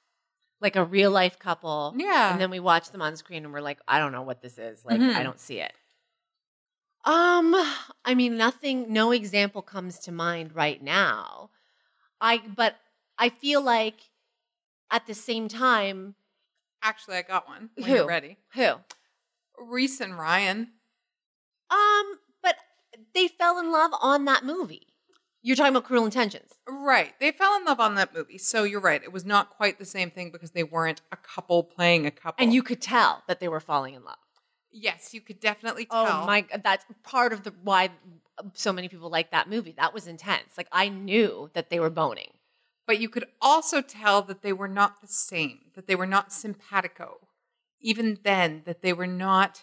Speaker 2: like a real life couple.
Speaker 1: Yeah.
Speaker 2: And then we watch them on screen and we're like, I don't know what this is. Like,
Speaker 1: Mhm.
Speaker 2: I don't see it. Um, I mean, nothing, no example comes to mind right now. I, but I feel like at the same time,
Speaker 1: Actually, I got one. When
Speaker 2: Who?
Speaker 1: you're ready.
Speaker 2: who?
Speaker 1: Reese and Ryan.
Speaker 2: Um, but they fell in love on that movie. You're talking about Cruel Intentions.
Speaker 1: Right. They fell in love on that movie. So you're right. It was not quite the same thing because they weren't a couple playing a couple.
Speaker 2: And you could tell that they were falling in love.
Speaker 1: Yes, you could definitely oh tell.
Speaker 2: Oh my god, that's part of the why so many people like that movie. That was intense. Like I knew that they were boning.
Speaker 1: But you could also tell that they were not the same, that they were not simpatico. Even then, that they were not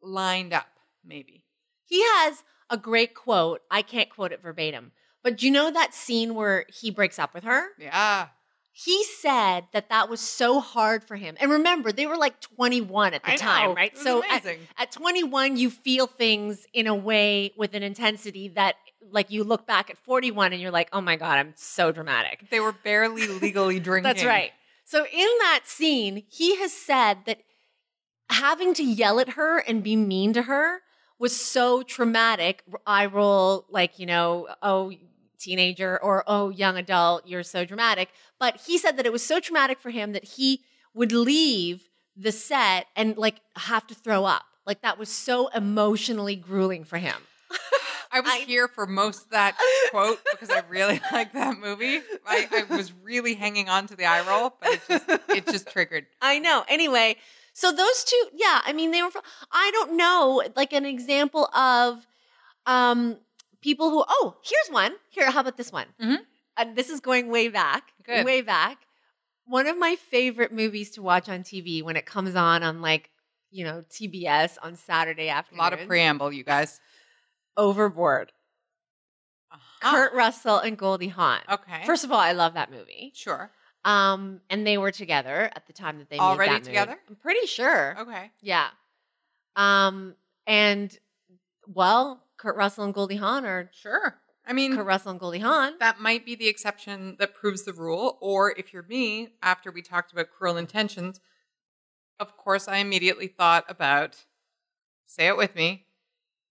Speaker 1: lined up, maybe.
Speaker 2: He has a great quote. I can't quote it verbatim, but do you know that scene where he breaks up with her?
Speaker 1: Yeah.
Speaker 2: he said that that was so hard for him. And remember, they were like 21 at the
Speaker 1: I
Speaker 2: time,
Speaker 1: know.
Speaker 2: right? So at, at 21, you feel things in a way with an intensity that, like, you look back at 41 and you're like, oh my God, I'm so dramatic.
Speaker 1: They were barely legally drinking.
Speaker 2: That's right. So in that scene, he has said that having to yell at her and be mean to her was so traumatic. I roll like, you know, oh, teenager or oh, young adult, you're so dramatic. But he said that it was so traumatic for him that he would leave the set and like have to throw up. Like that was so emotionally grueling for him.
Speaker 1: I was
Speaker 2: I-
Speaker 1: here for most of that quote because I really like that movie. I, I was really hanging on to the eye roll, but it just it just triggered.
Speaker 2: I know. Anyway, so those two, yeah, I mean, they were. From, I don't know, like an example of um people who. Oh, here's one. Here, how about this one?
Speaker 1: Mhm.
Speaker 2: Uh, this is going way back.
Speaker 1: Good.
Speaker 2: Way back. One of my favorite movies to watch on TV when it comes on on like you know TBS on Saturday afternoon.
Speaker 1: A lot of preamble, you guys.
Speaker 2: Overboard.
Speaker 1: Uh-huh.
Speaker 2: Kurt Russell and Goldie Hawn.
Speaker 1: Okay.
Speaker 2: First of all, I love that movie.
Speaker 1: sure.
Speaker 2: Um, and they were together at the time that they made
Speaker 1: Already
Speaker 2: that movie.
Speaker 1: together?
Speaker 2: I'm pretty sure.
Speaker 1: Okay.
Speaker 2: Yeah. Um, and well, Kurt Russell and Goldie Hawn are
Speaker 1: Sure. I mean,
Speaker 2: Kurt Russell and Goldie Hawn.
Speaker 1: that might be the exception that proves the rule. Or if you're me, after we talked about cruel intentions, of course, I immediately thought about say it with me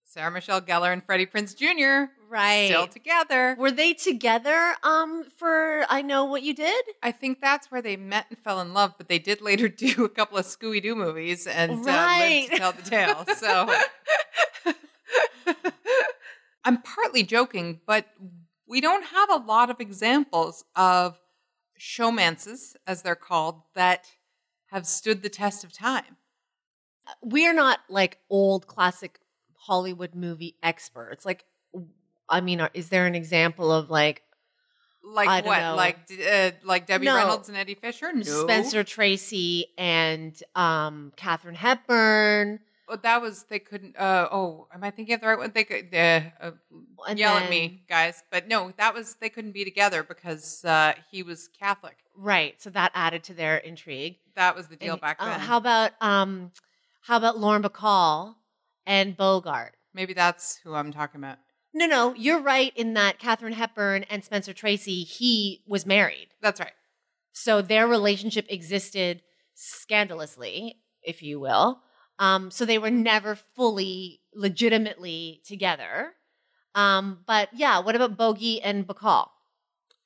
Speaker 1: Sarah Michelle Gellar and Freddie Prinze Jr.
Speaker 2: Right.
Speaker 1: still together.
Speaker 2: Were they together um for I Know What You Did?
Speaker 1: I think that's where they met and fell in love, but they did later do a couple of Scooby Doo movies and uh, lived to tell the tale. So I'm partly joking, but we don't have a lot of examples of showmances, as they're called, that have stood the test of time.
Speaker 2: We're not like old classic Hollywood movie experts. Like I mean, are- is there an example of like
Speaker 1: Like what?
Speaker 2: know.
Speaker 1: Like uh, like Debbie
Speaker 2: No.
Speaker 1: Reynolds and Eddie Fisher? No.
Speaker 2: Spencer Tracy and um Katharine Hepburn?
Speaker 1: Well, that was they couldn't. Uh, oh, am I thinking of the right one? They could uh, uh, yell at me, guys. But no, that was they couldn't be together because uh, he was Catholic.
Speaker 2: Right. So that added to their intrigue.
Speaker 1: That was the deal
Speaker 2: And,
Speaker 1: back
Speaker 2: uh,
Speaker 1: then.
Speaker 2: how about um how about Lauren Bacall and Bogart?
Speaker 1: Maybe that's who I'm talking about.
Speaker 2: No, no, you're right in that Katharine Hepburn and Spencer Tracy, he was married.
Speaker 1: That's right.
Speaker 2: So their relationship existed scandalously, if you will. Um, so they were never fully, legitimately together. Um, but yeah, what about Bogey and Bacall?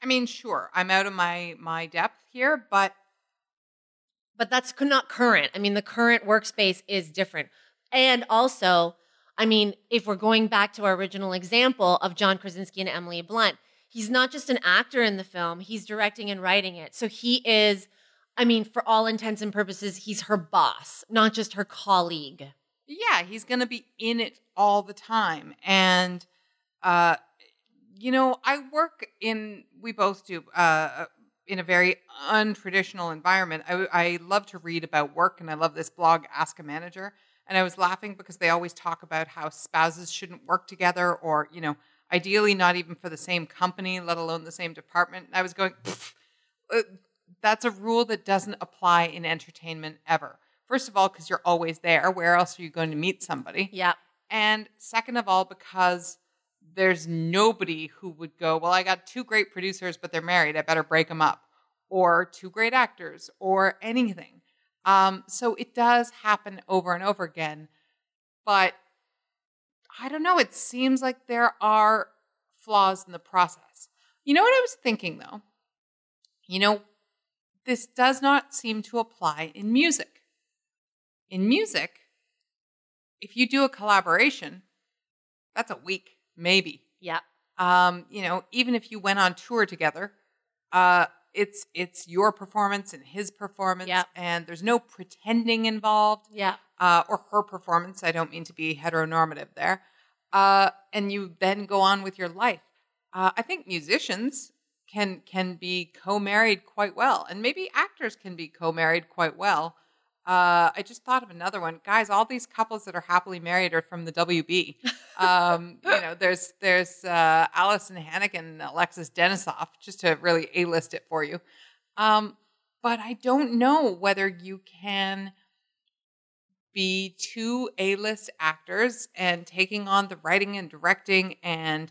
Speaker 1: I mean, sure, I'm out of my my depth here, but
Speaker 2: But that's not current. I mean, the current workspace is different. And also, I mean, if we're going back to our original example of John Krasinski and Emily Blunt, he's not just an actor in the film, he's directing and writing it. So he is, I mean, for all intents and purposes, he's her boss, not just her colleague.
Speaker 1: yeah, he's going to be in it all the time. And, uh, you know, I work in, we both do, uh, in a very untraditional environment. I, I love to read about work and I love this blog, Ask a Manager. And I was laughing because they always talk about how spouses shouldn't work together or, you know, ideally not even for the same company, let alone the same department. And I was going, uh, that's a rule that doesn't apply in entertainment ever. First of all, because you're always there. Where else are you going to meet somebody?
Speaker 2: Yeah.
Speaker 1: And second of all, because there's nobody who would go, well, I got two great producers, but they're married. I better break them up. Or two great actors, or anything. Um, so it does happen over and over again. But I don't know. It seems like there are flaws in the process. You know what I was thinking, though? You know, this does not seem to apply in music. In music, if you do a collaboration, that's a week, maybe.
Speaker 2: Yeah.
Speaker 1: Um, you know, even if you went on tour together, uh, it's it's your performance and his performance, and there's no pretending involved
Speaker 2: Yeah.
Speaker 1: uh, or her performance. I don't mean to be heteronormative there. Uh, and you then go on with your life. Uh, I think musicians can can be co-married quite well, and maybe actors can be co-married quite well. Uh, I just thought of another one, guys. All these couples that are happily married are from the WB. Um, you know, there's there's uh, Alyson Hannigan and Alexis Denisof, just to really a list it for you. Um, but I don't know whether you can be two A-list actors and taking on the writing and directing and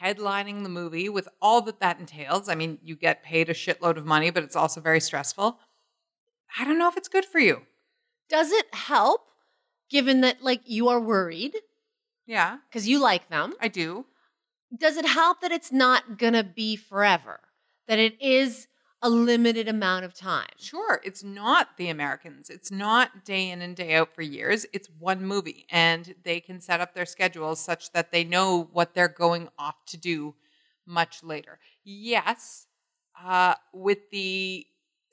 Speaker 1: headlining the movie with all that that entails. I mean, you get paid a shitload of money, but it's also very stressful. I don't know if it's good for you.
Speaker 2: Does it help given that like you are worried
Speaker 1: Yeah,
Speaker 2: because you like them?
Speaker 1: I do.
Speaker 2: Does it help that it's not going to be forever? That it is a limited amount of time?
Speaker 1: Sure, it's not the Americans. It's not day in and day out for years. It's one movie, and they can set up their schedules such that they know what they're going off to do much later. Yes, uh, with the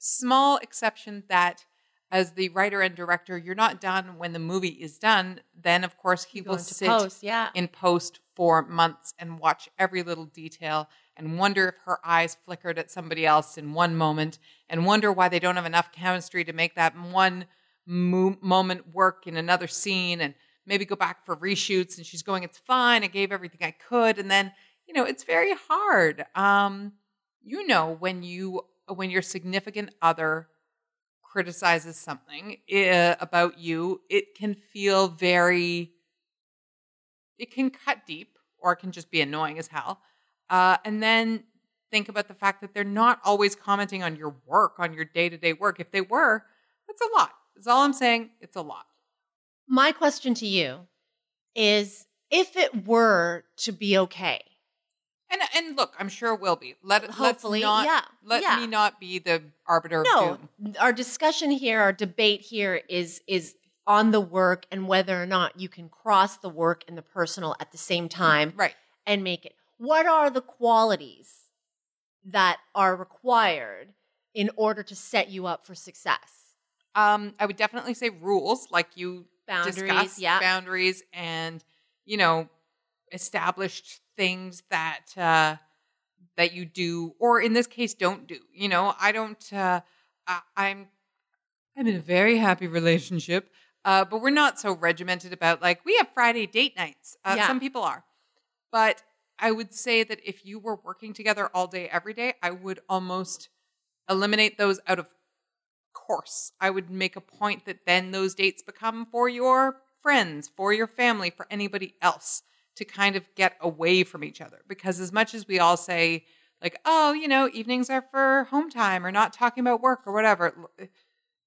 Speaker 1: small exception that as the writer and director, you're not done when the movie is done. Then, of course, he will sit
Speaker 2: post, yeah.
Speaker 1: in post for months and watch every little detail and wonder if her eyes flickered at somebody else in one moment and wonder why they don't have enough chemistry to make that one mo- moment work in another scene and maybe go back for reshoots and she's going it's fine i gave everything i could and then you know it's very hard um you know when you when your significant other criticizes something uh, about you it can feel very it can cut deep or it can just be annoying as hell. Uh, and then think about the fact that they're not always commenting on your work, on your day to day work. If they were, that's a lot. That's all I'm saying. It's a lot.
Speaker 2: My question to you is if it were to be okay,
Speaker 1: And and look, I'm sure it will be. Let
Speaker 2: Hopefully,
Speaker 1: let's not,
Speaker 2: yeah,
Speaker 1: Let
Speaker 2: yeah.
Speaker 1: me not be the arbiter of
Speaker 2: no, our discussion here, our debate here is is on the work and whether or not you can cross the work and the personal at the same time
Speaker 1: Right.
Speaker 2: and make it. What are the qualities that are required in order to set you up for success?
Speaker 1: Um, I would definitely say rules, like you
Speaker 2: Boundaries,
Speaker 1: discussed,
Speaker 2: yeah.
Speaker 1: boundaries, and you know, established things that uh, that you do, or in this case, don't do. You know, I don't. Uh, I, I'm I'm in a very happy relationship, uh, but we're not so regimented about like we have Friday date nights. Uh,
Speaker 2: Yeah.
Speaker 1: Some people are, but I would say that if you were working together all day, every day, I would almost eliminate those out of course. I would make a point that then those dates become for your friends, for your family, for anybody else to kind of get away from each other. Because as much as we all say, like, oh, you know, evenings are for home time or not talking about work or whatever, eh,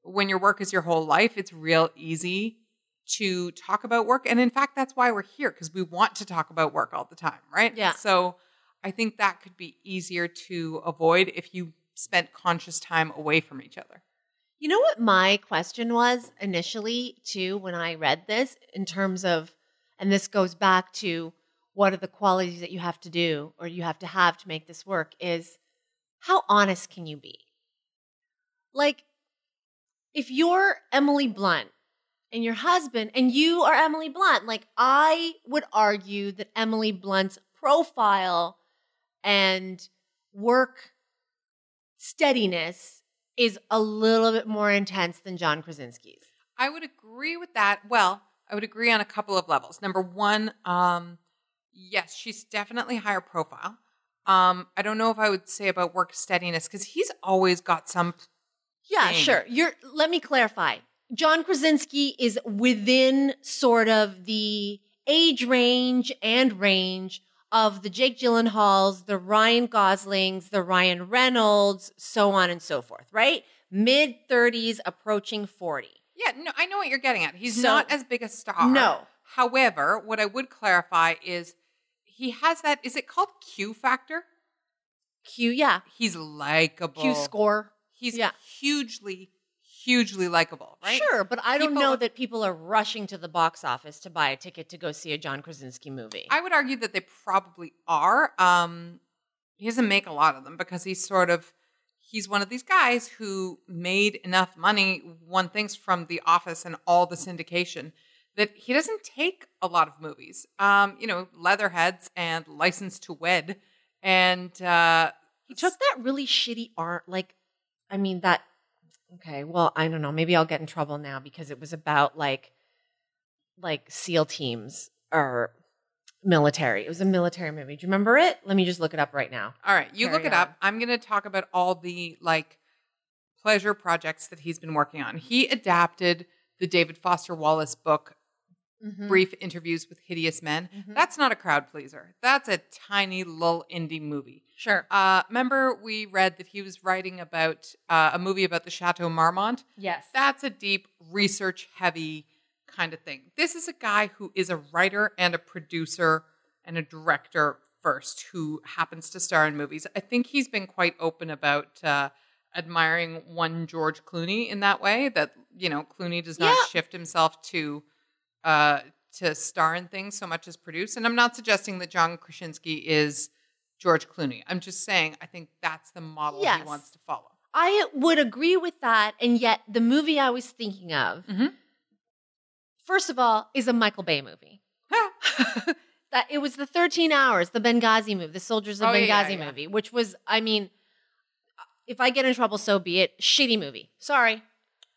Speaker 1: when your work is your whole life, it's real easy to talk about work. And in fact, that's why we're here, because we want to talk about work all the time, right?
Speaker 2: Yeah.
Speaker 1: So I think that could be easier to avoid if you spent conscious time away from each other.
Speaker 2: You know what my question was initially, too, when I read this, in terms of, and this goes back to what are the qualities that you have to do or you have to have to make this work, is how honest can you be? Like, if you're Emily Blunt and your husband, and you are Emily Blunt, like, I would argue that Emily Blunt's profile and work steadiness is a little bit more intense than John Krasinski's.
Speaker 1: I would agree with that. Well, I would agree on a couple of levels. Number one, um, yes, she's definitely higher profile. Um, I don't know if I would say about work steadiness because he's always got some.
Speaker 2: Yeah,
Speaker 1: thing.
Speaker 2: sure. You're let me clarify. John Krasinski is within sort of the age range and range of the Jake Gyllenhaals, the Ryan Goslings, the Ryan Reynolds, so on and so forth, right? Mid 30s approaching 40.
Speaker 1: Yeah, no, I know what you're getting at. He's
Speaker 2: So-
Speaker 1: not as big a star.
Speaker 2: No.
Speaker 1: However, what I would clarify is he has that. Is it called Q factor?
Speaker 2: Q, yeah.
Speaker 1: He's likable.
Speaker 2: Q score.
Speaker 1: He's
Speaker 2: yeah.
Speaker 1: hugely, hugely likable, right?
Speaker 2: Sure, but I don't know that people are rushing to the box office to buy a ticket to go see a John Krasinski movie.
Speaker 1: I would argue that they probably are. Um, he doesn't make a lot of them because he's sort of he's one of these guys who made enough money, one thinks from The Office and all the syndication, that he doesn't take a lot of movies. Um, you know, Leatherheads and License to Wed, and uh,
Speaker 2: He took that really shitty art, like, I mean, that, okay, well, I don't know. Maybe I'll get in trouble now because it was about like, like SEAL teams or military. It was a military movie. Do you remember it? Let me just look it up right now.
Speaker 1: All right, you look
Speaker 2: Carry
Speaker 1: it up. I'm going to talk about all the like pleasure projects that he's been working on. He adapted the David Foster Wallace book
Speaker 2: Mhm.
Speaker 1: Brief Interviews with Hideous Men.
Speaker 2: Mhm.
Speaker 1: That's not a crowd pleaser. That's a tiny little indie movie.
Speaker 2: Sure.
Speaker 1: Uh, remember, we read that he was writing about uh, a movie about the Chateau Marmont.
Speaker 2: Yes.
Speaker 1: That's a deep, research heavy kind of thing. This is a guy who is a writer and a producer and a director first who happens to star in movies. I think he's been quite open about uh, admiring one George Clooney in that way, that, you know, Clooney does not
Speaker 2: Yeah.
Speaker 1: shift himself to. Uh, to star in things so much as produce. And I'm not suggesting that John Krasinski is George Clooney. I'm just saying I think that's the model
Speaker 2: Yes.
Speaker 1: he wants to follow.
Speaker 2: I would agree with that. And yet, the movie I was thinking of,
Speaker 1: Mhm.
Speaker 2: First of all, is a Michael Bay movie. that it was the 13 hours, the Benghazi movie, the Soldiers of
Speaker 1: Oh,
Speaker 2: Benghazi
Speaker 1: yeah, yeah.
Speaker 2: movie, which was, I mean, if I get in trouble, so be it. Shitty movie. Sorry.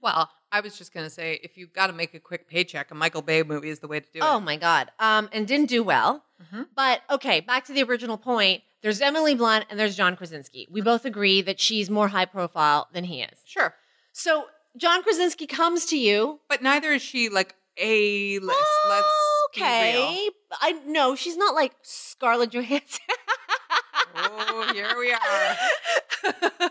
Speaker 1: Well, I was just gonna say, if you've got to make a quick paycheck, a Michael Bay movie is the way to do it.
Speaker 2: Oh my God. Um, and didn't do well.
Speaker 1: Mhm.
Speaker 2: But okay, back to the original point. There's Emily Blunt and there's John Krasinski. We both agree that she's more high profile than he is.
Speaker 1: Sure,
Speaker 2: So John Krasinski comes to you.
Speaker 1: but neither is she like a list. Let's be real.
Speaker 2: okay. I no, she's not like Scarlett Johansson.
Speaker 1: Oh, here we are.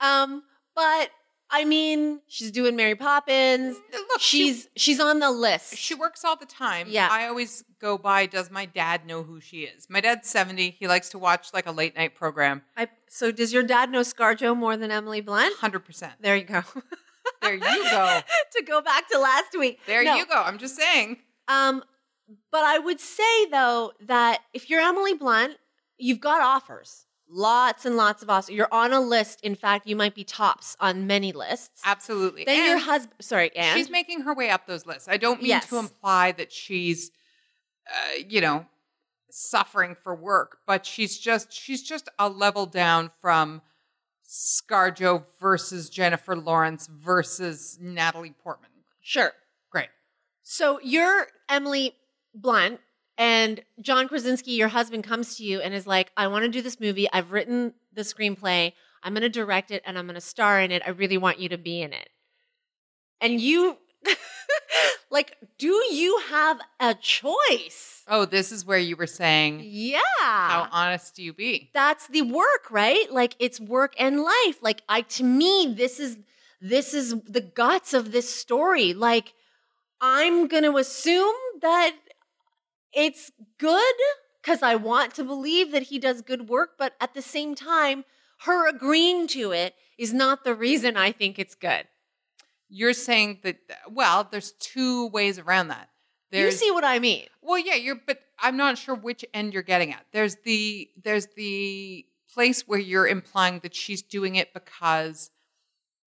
Speaker 2: um, but I mean, she's doing Mary Poppins.
Speaker 1: Look,
Speaker 2: She's she's on the list.
Speaker 1: she, she works all the time.
Speaker 2: Yeah.
Speaker 1: I always go by. Does my dad know who she is? My dad's seventy. He likes to watch like a late night program.
Speaker 2: I, so does your dad know ScarJo more than Emily Blunt?
Speaker 1: Hundred percent.
Speaker 2: There you go.
Speaker 1: There you go.
Speaker 2: to go back to last week.
Speaker 1: There
Speaker 2: No.
Speaker 1: you go. I'm just saying.
Speaker 2: Um, but I would say though that if you're Emily Blunt, you've got offers, lots and lots of offers. You're on a list. In fact, you might be tops on many lists.
Speaker 1: Absolutely.
Speaker 2: Then your husband, sorry, and
Speaker 1: she's making her way up those lists. I don't mean
Speaker 2: Yes.
Speaker 1: to imply that she's, uh, you know, suffering for work, but she's just she's just a level down from ScarJo versus Jennifer Lawrence versus Natalie Portman.
Speaker 2: sure.
Speaker 1: Great.
Speaker 2: So you're Emily Blunt, and John Krasinski, your husband, comes to you and is like, "I want to do this movie. I've written the screenplay. I'm going to direct it, and I'm going to star in it. I really want you to be in it." And you, like, do you have a choice?
Speaker 1: Oh, this is where you were saying,
Speaker 2: Yeah.
Speaker 1: how honest do you be?
Speaker 2: that's the work, right? Like it's work and life. Like I to me this is this is the guts of this story. Like I'm going to assume that it's good cuz I want to believe that he does good work, but at the same time her agreeing to it is not the reason I think it's good.
Speaker 1: You're saying that. Well, there's two ways around that. There's,
Speaker 2: you see what I mean?
Speaker 1: Well, yeah, you're but I'm not sure which end you're getting at. There's the there's the place where you're implying that she's doing it because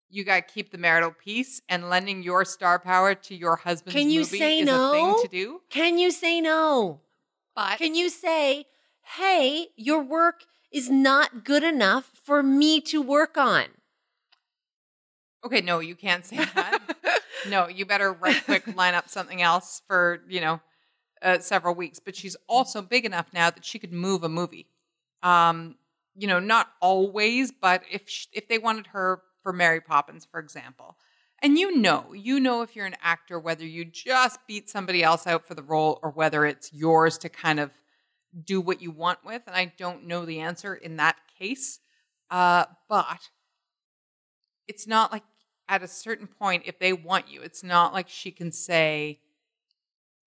Speaker 1: you got to keep the marital peace and lending your star power to your husband's
Speaker 2: Can you
Speaker 1: movie
Speaker 2: say
Speaker 1: is a
Speaker 2: no?
Speaker 1: thing to do.
Speaker 2: Can you say no?
Speaker 1: But
Speaker 2: Can you say, hey, your work is not good enough for me to work on?
Speaker 1: Okay, no, you can't say that. no, you better right quick line up something else for you know uh, several weeks. But she's also big enough now that she could move a movie. Um, you know, not always, but if sh- if they wanted her for Mary Poppins, for example, and you know, you know if you're an actor whether you just beat somebody else out for the role or whether it's yours to kind of do what you want with. And I don't know the answer in that case, uh, but it's not like at a certain point, if they want you, it's not like she can say,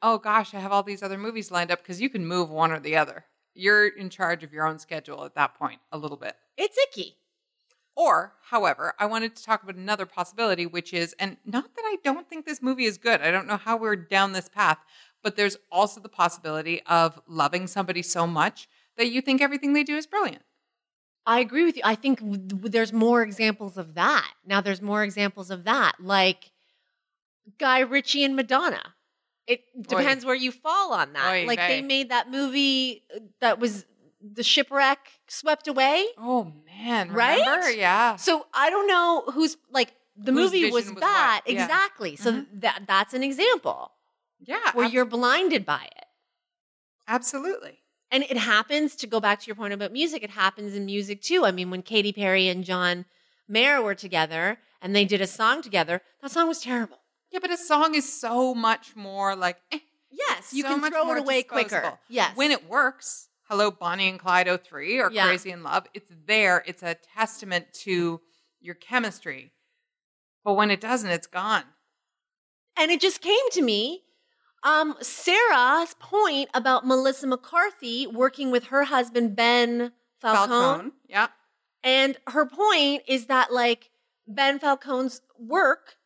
Speaker 1: Oh gosh, I have all these other movies lined up because you can move one or the other. You're in charge of your own schedule at that point, a little bit.
Speaker 2: It's icky.
Speaker 1: Or, however, I wanted to talk about another possibility, which is, and not that I don't think this movie is good, I don't know how we're down this path, but there's also the possibility of loving somebody so much that you think everything they do is brilliant.
Speaker 2: I agree with you. I think w- w- there's more examples of that. Now, there's more examples of that, like Guy Ritchie and Madonna. It depends where you fall on that.
Speaker 1: Oy
Speaker 2: like they made that movie uh, that was the shipwreck swept away.
Speaker 1: Oh man,
Speaker 2: Right?
Speaker 1: remember? Yeah.
Speaker 2: So I don't know who's like the movie was,
Speaker 1: was
Speaker 2: that?
Speaker 1: Yeah.
Speaker 2: exactly. So
Speaker 1: Mhm.
Speaker 2: that that's an example
Speaker 1: Yeah.
Speaker 2: where
Speaker 1: abs-
Speaker 2: you're blinded by it.
Speaker 1: Absolutely.
Speaker 2: And it happens to go back to your point about music, it happens in music too. I mean, when Katy Perry and John Mayer were together and they did a song together, that song was terrible.
Speaker 1: Yeah, but a song is so much more like, eh,
Speaker 2: Yes, you
Speaker 1: so
Speaker 2: can throw it away quicker. Yes.
Speaker 1: When it works, hello, Bonnie and Clyde 03 or
Speaker 2: Yeah.
Speaker 1: Crazy in Love, it's there. It's a testament to your chemistry. But when it doesn't, it's gone.
Speaker 2: And it just came to me. Um, Sarah's point about Melissa McCarthy working with her husband Ben Falcone,
Speaker 1: Falcone. Yeah.
Speaker 2: and her point is that like Ben Falcone's work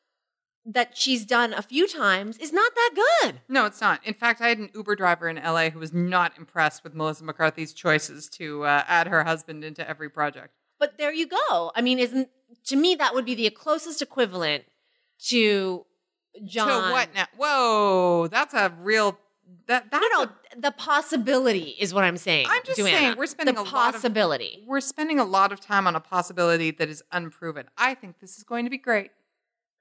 Speaker 2: that she's done a few times is not that good.
Speaker 1: No, it's not. In fact, I had an Uber driver in LA who was not impressed with Melissa McCarthy's choices to uh, add her husband into every project.
Speaker 2: But there you go. I mean, isn't to me that would be the closest equivalent to John.
Speaker 1: To what now? Whoa, that's a real. That that's
Speaker 2: No,
Speaker 1: a-
Speaker 2: no, the possibility is what I'm saying.
Speaker 1: I'm just
Speaker 2: Duana.
Speaker 1: saying, we're spending
Speaker 2: the
Speaker 1: a lot of-
Speaker 2: possibility.
Speaker 1: we're spending a lot of time on a possibility that is unproven. I think this is going to be great.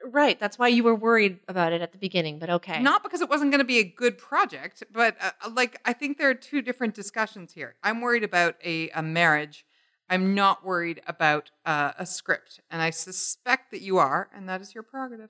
Speaker 2: Right. That's why you were worried about it at the beginning, but okay.
Speaker 1: Not because it wasn't going to be a good project, but uh, like I think there are two different discussions here. I'm worried about a, a marriage. I'm not worried about uh, a script, and I suspect that you are, and that is your prerogative.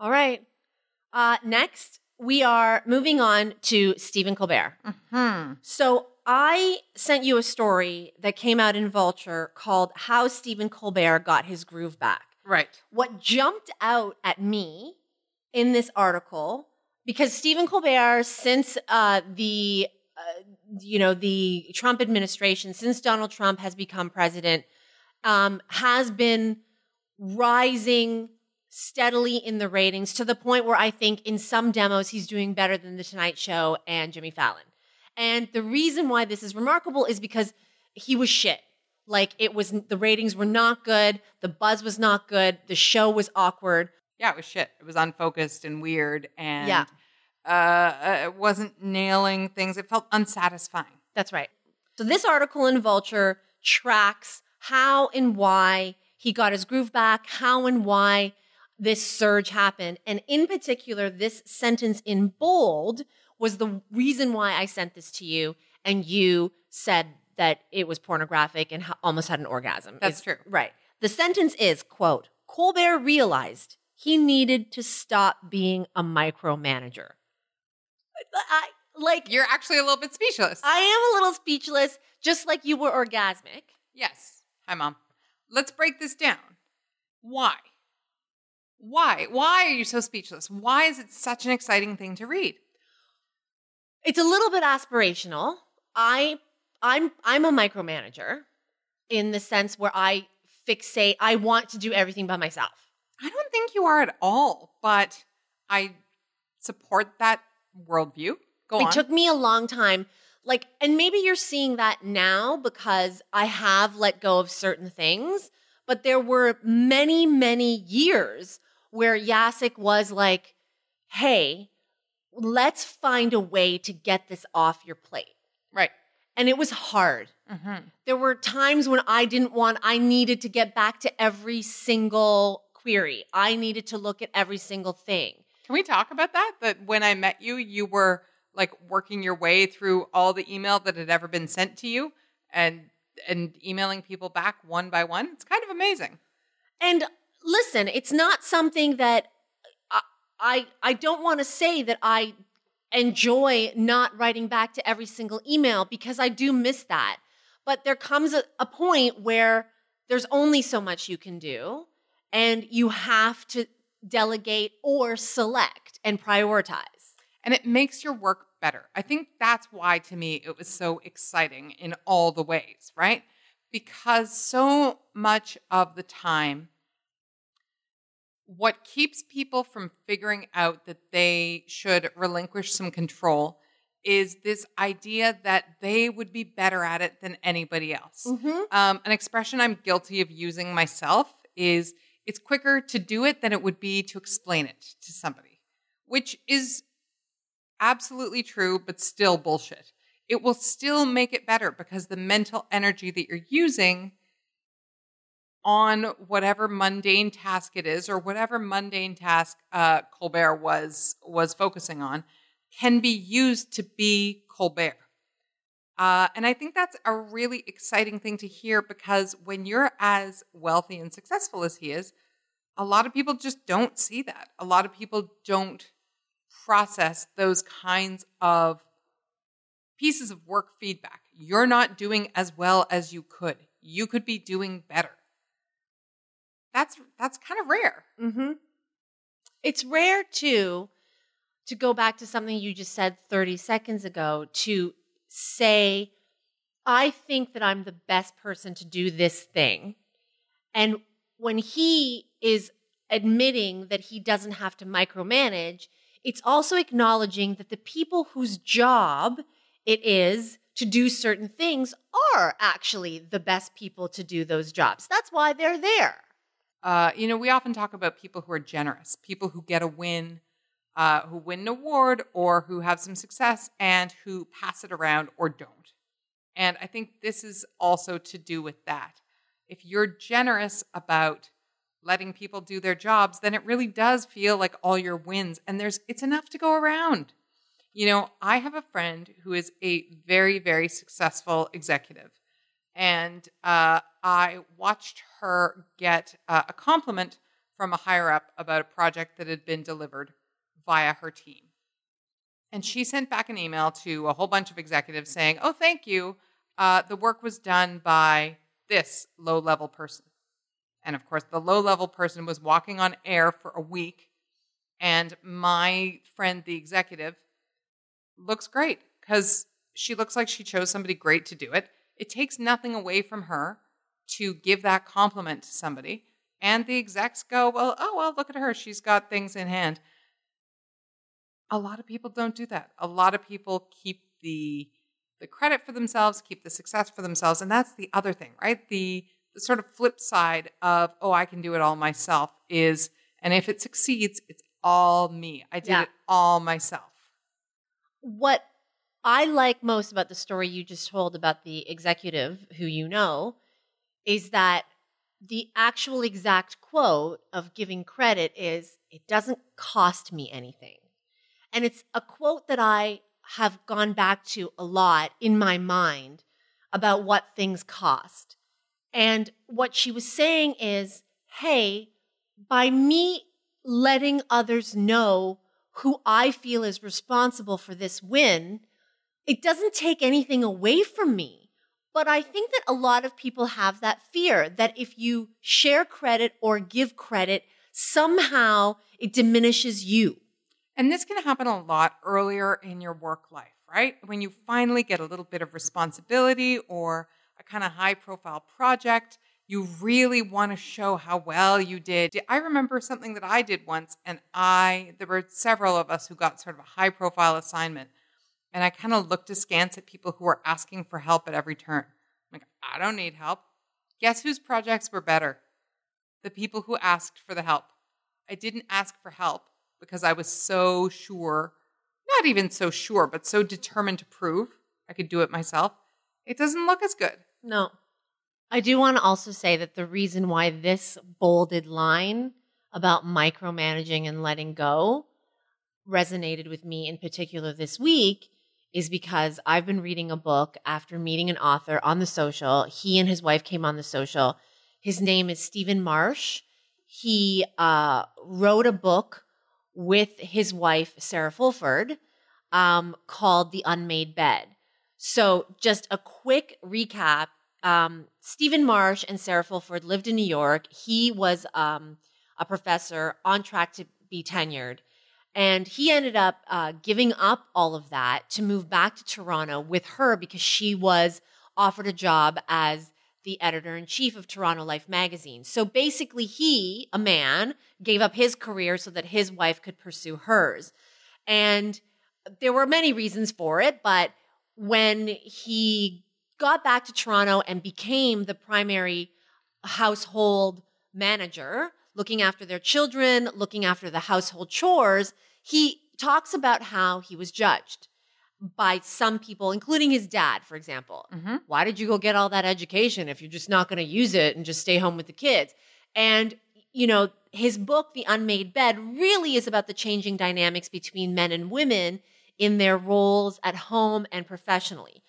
Speaker 2: All right. Uh, next, we are moving on to Stephen Colbert.
Speaker 1: Hmm.
Speaker 2: So I sent you a story that came out in Vulture called How Stephen Colbert Got His Groove Back.
Speaker 1: Right.
Speaker 2: What jumped out at me in this article, because Stephen Colbert, since uh, the uh, you know the Trump administration, since Donald Trump has become president, um, has been rising steadily in the ratings to the point where I think in some demos he's doing better than The Tonight Show and Jimmy Fallon. And the reason why this is remarkable is because he was shit. Like it was, the ratings were not good, the buzz was not good, the show was awkward.
Speaker 1: Yeah, it was shit. It was unfocused and weird, and
Speaker 2: Yeah.
Speaker 1: uh, it wasn't nailing things. It felt unsatisfying.
Speaker 2: That's right. So this article in Vulture tracks how and why he got his groove back, how and why this surge happened. And in particular, this sentence in bold was the reason why I sent this to you. And you said that it was pornographic and ha- almost had an orgasm.
Speaker 1: That's
Speaker 2: Is-
Speaker 1: true.
Speaker 2: Right. The sentence is, quote, Colbert realized he needed to stop being a micromanager. I, like,
Speaker 1: You're actually a little bit speechless.
Speaker 2: I am a little speechless, just like you were orgasmic.
Speaker 1: Yes. Hi, Mom. Let's break this down. Why? Why? Why are you so speechless? Why is it such an exciting thing to read?
Speaker 2: It's a little bit aspirational. I I'm I'm a micromanager in the sense where I fixate, I want to do everything by myself.
Speaker 1: I don't think you are at all, but I support that worldview. Go on.
Speaker 2: it
Speaker 1: on.
Speaker 2: took me a long time. Like, and maybe you're seeing that now because I have let go of certain things, but there were many, many years where Jacek was like, hey, let's find a way to get this off your plate.
Speaker 1: right.
Speaker 2: And it was hard.
Speaker 1: Mm-hmm.
Speaker 2: There were times when I didn't want, I needed to get back to every single query. I needed to look at every single thing.
Speaker 1: Can we talk about that? That when I met you, you were like working your way through all the email that had ever been sent to you and and emailing people back one by one. It's kind of amazing.
Speaker 2: And listen, it's not something that I I, I don't want to say that I enjoy not writing back to every single email because I do miss that. But there comes a, a point where there's only so much you can do, and you have to delegate or select and prioritize.
Speaker 1: and it makes your work better. I think that's why to me it was so exciting in all the ways, right? Because so much of the time what keeps people from figuring out that they should relinquish some control is this idea that they would be better at it than anybody else.
Speaker 2: Mm-hmm.
Speaker 1: Um, an expression I'm guilty of using myself is it's quicker to do it than it would be to explain it to somebody, which is absolutely true, but still bullshit. It will still make it better because the mental energy that you're using on whatever mundane task it is or whatever mundane task uh, Colbert was was focusing on can be used to be Colbert. Uh, and I think that's a really exciting thing to hear because when you're as wealthy and successful as he is, a lot of people just don't see that. A lot of people don't process those kinds of pieces of work feedback. You're not doing as well as you could. You could be doing better. That's that's kind of rare.
Speaker 2: Mm-hmm. It's rare too to go back to something you just said 30 seconds ago to say, I think that I'm the best person to do this thing. And when he is admitting that he doesn't have to micromanage, it's also acknowledging that the people whose job it is to do certain things are actually the best people to do those jobs. That's why they're there.
Speaker 1: Uh, you know, we often talk about people who are generous, people who get a win, uh, who win an award or who have some success and who pass it around or don't. And I think this is also to do with that. If you're generous about letting people do their jobs, then it really does feel like all your wins and there's it's enough to go around. You know, I have a friend who is a very, very successful executive. And uh, I watched her get uh, a compliment from a higher up about a project that had been delivered via her team. And she sent back an email to a whole bunch of executives saying, Oh, thank you. Uh, the work was done by this low level person. And of course, the low level person was walking on air for a week. And my friend, the executive, looks great because she looks like she chose somebody great to do it. It takes nothing away from her to give that compliment to somebody. And the execs go, well, oh, well, look at her. She's got things in hand. A lot of people don't do that. A lot of people keep the the credit for themselves, keep the success for themselves, and that's the other thing, right? The the sort of flip side of, oh, I can do it all myself is, and if it succeeds, it's all me. I did
Speaker 2: Yeah.
Speaker 1: it all myself.
Speaker 2: What I like most about the story you just told about the executive who you know is that the actual exact quote of giving credit is it doesn't cost me anything. And it's a quote that I have gone back to a lot in my mind about what things cost. And what she was saying is, hey, by me letting others know who I feel is responsible for this win, it doesn't take anything away from me. But I think that a lot of people have that fear that if you share credit or give credit, somehow it diminishes you.
Speaker 1: And this can happen a lot earlier in your work life, right? When you finally get a little bit of responsibility or a kind of high profile project, you really want to show how well you did. I remember something that I did once, and I, there were several of us who got sort of a high profile assignment. And I kind of looked askance at people who were asking for help at every turn. I'm like, I don't need help. Guess whose projects were better? The people who asked for the help. I didn't ask for help because I was so sure, not even so sure, but so determined to prove I could do it myself. It doesn't look as good.
Speaker 2: No. I do want to also say that the reason why this bolded line about micromanaging and letting go resonated with me in particular this week is because I've been reading a book after meeting an author on the social. He and his wife came on the social. His name is Stephen Marche. He uh, wrote a book with his wife, Sarah Fulford, um, called The Unmade Bed. So, just a quick recap um, Stephen Marche and Sarah Fulford lived in New York. He was um, a professor on track to be tenured. And he ended up uh, giving up all of that to move back to Toronto with her because she was offered a job as the editor in chief of Toronto Life magazine. So basically, he, a man, gave up his career so that his wife could pursue hers. And there were many reasons for it, but when he got back to Toronto and became the primary household manager, looking after their children, looking after the household chores, he talks about how he was judged by some people, including his dad, for example.
Speaker 1: Mm-hmm.
Speaker 2: Why did you go get all that education if you're just not going to use it and just stay home with the kids? And, you know, his book, The Unmade Bed, really is about the changing dynamics between men and women in their roles at home and professionally.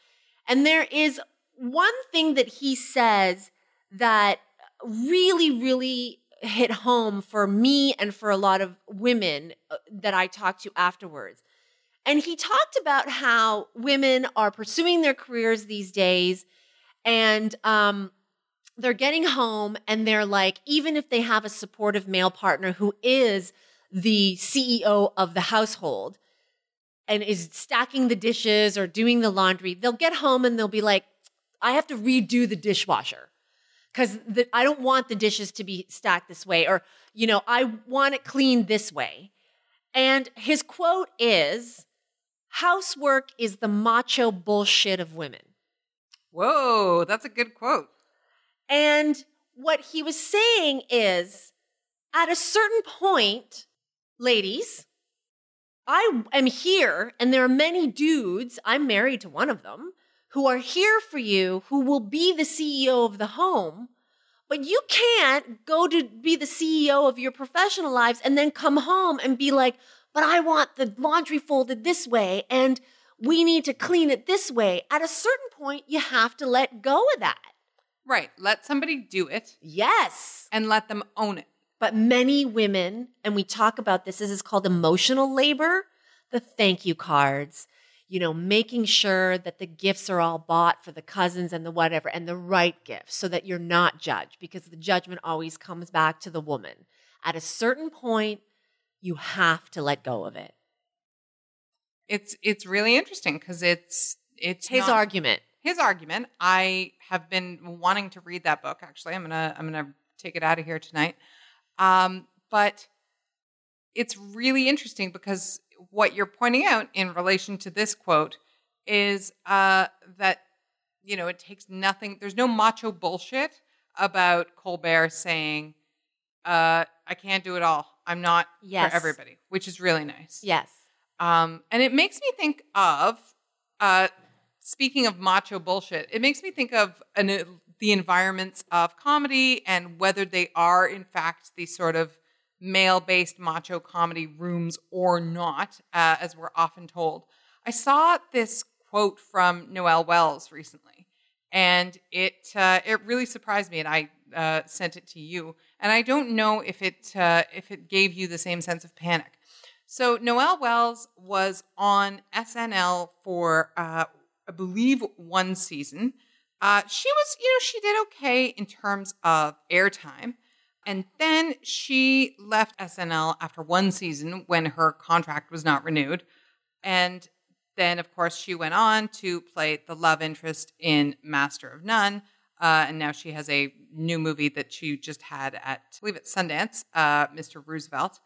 Speaker 2: And there is one thing that he says that really, really hit home for me and for a lot of women uh, that I talked to afterwards. And he talked about how women are pursuing their careers these days and um, they're getting home and they're like, even if they have a supportive male partner who is the CEO of the household and is stacking the dishes or doing the laundry, they'll get home and they'll be like, I have to redo the dishwasher because I don't want the dishes to be stacked this way, or, you know, I want it cleaned this way. And his quote is Housework is the macho bullshit of women.
Speaker 1: Whoa, that's a good quote.
Speaker 2: And what he was saying is at a certain point, ladies, I am here, and there are many dudes, I'm married to one of them, who are here for you, who will be the CEO of the home. But you can't go to be the CEO of your professional lives and then come home and be like, but I want the laundry folded this way and we need to clean it this way. At a certain point, you have to let go of that.
Speaker 1: Right. Let somebody do it
Speaker 2: Yes.
Speaker 1: and let them own it.
Speaker 2: But many women, and we talk about this, this is called emotional labor, the thank you cards, you know, making sure that the gifts are all bought for the cousins and the whatever, and the right gifts so that you're not judged because the judgment always comes back to the woman. At a certain point, you have to let go of it.
Speaker 1: It's it's really interesting because it's it's
Speaker 2: His
Speaker 1: not-
Speaker 2: argument.
Speaker 1: his argument. I have been wanting to read that book. Actually, I'm gonna I'm gonna take it out of here tonight. Um, but it's really interesting because what you're pointing out in relation to this quote is uh, that you know it takes nothing. There's no macho bullshit about Colbert saying, uh, "I can't do it all. I'm not
Speaker 2: Yes.
Speaker 1: for everybody," which is really nice.
Speaker 2: Yes.
Speaker 1: Um, and it makes me think of, uh, speaking of macho bullshit, it makes me think of an, uh, the environments of comedy and whether they are, in fact, the sort of male based macho comedy rooms or not, uh, as we're often told. I saw this quote from Noel Wells recently, and it uh, it really surprised me, and I uh, sent it to you. And I don't know if it uh, if it gave you the same sense of panic. So Noel Wells was on SNL for uh, I believe one season. Uh, she was, you know, she did okay in terms of airtime. And then she left SNL after one season when her contract was not renewed. And then, of course, she went on to play the love interest in Master of None. Uh, and now she has a new movie that she just had at, I believe it's Sundance, uh, Mr. Roosevelt.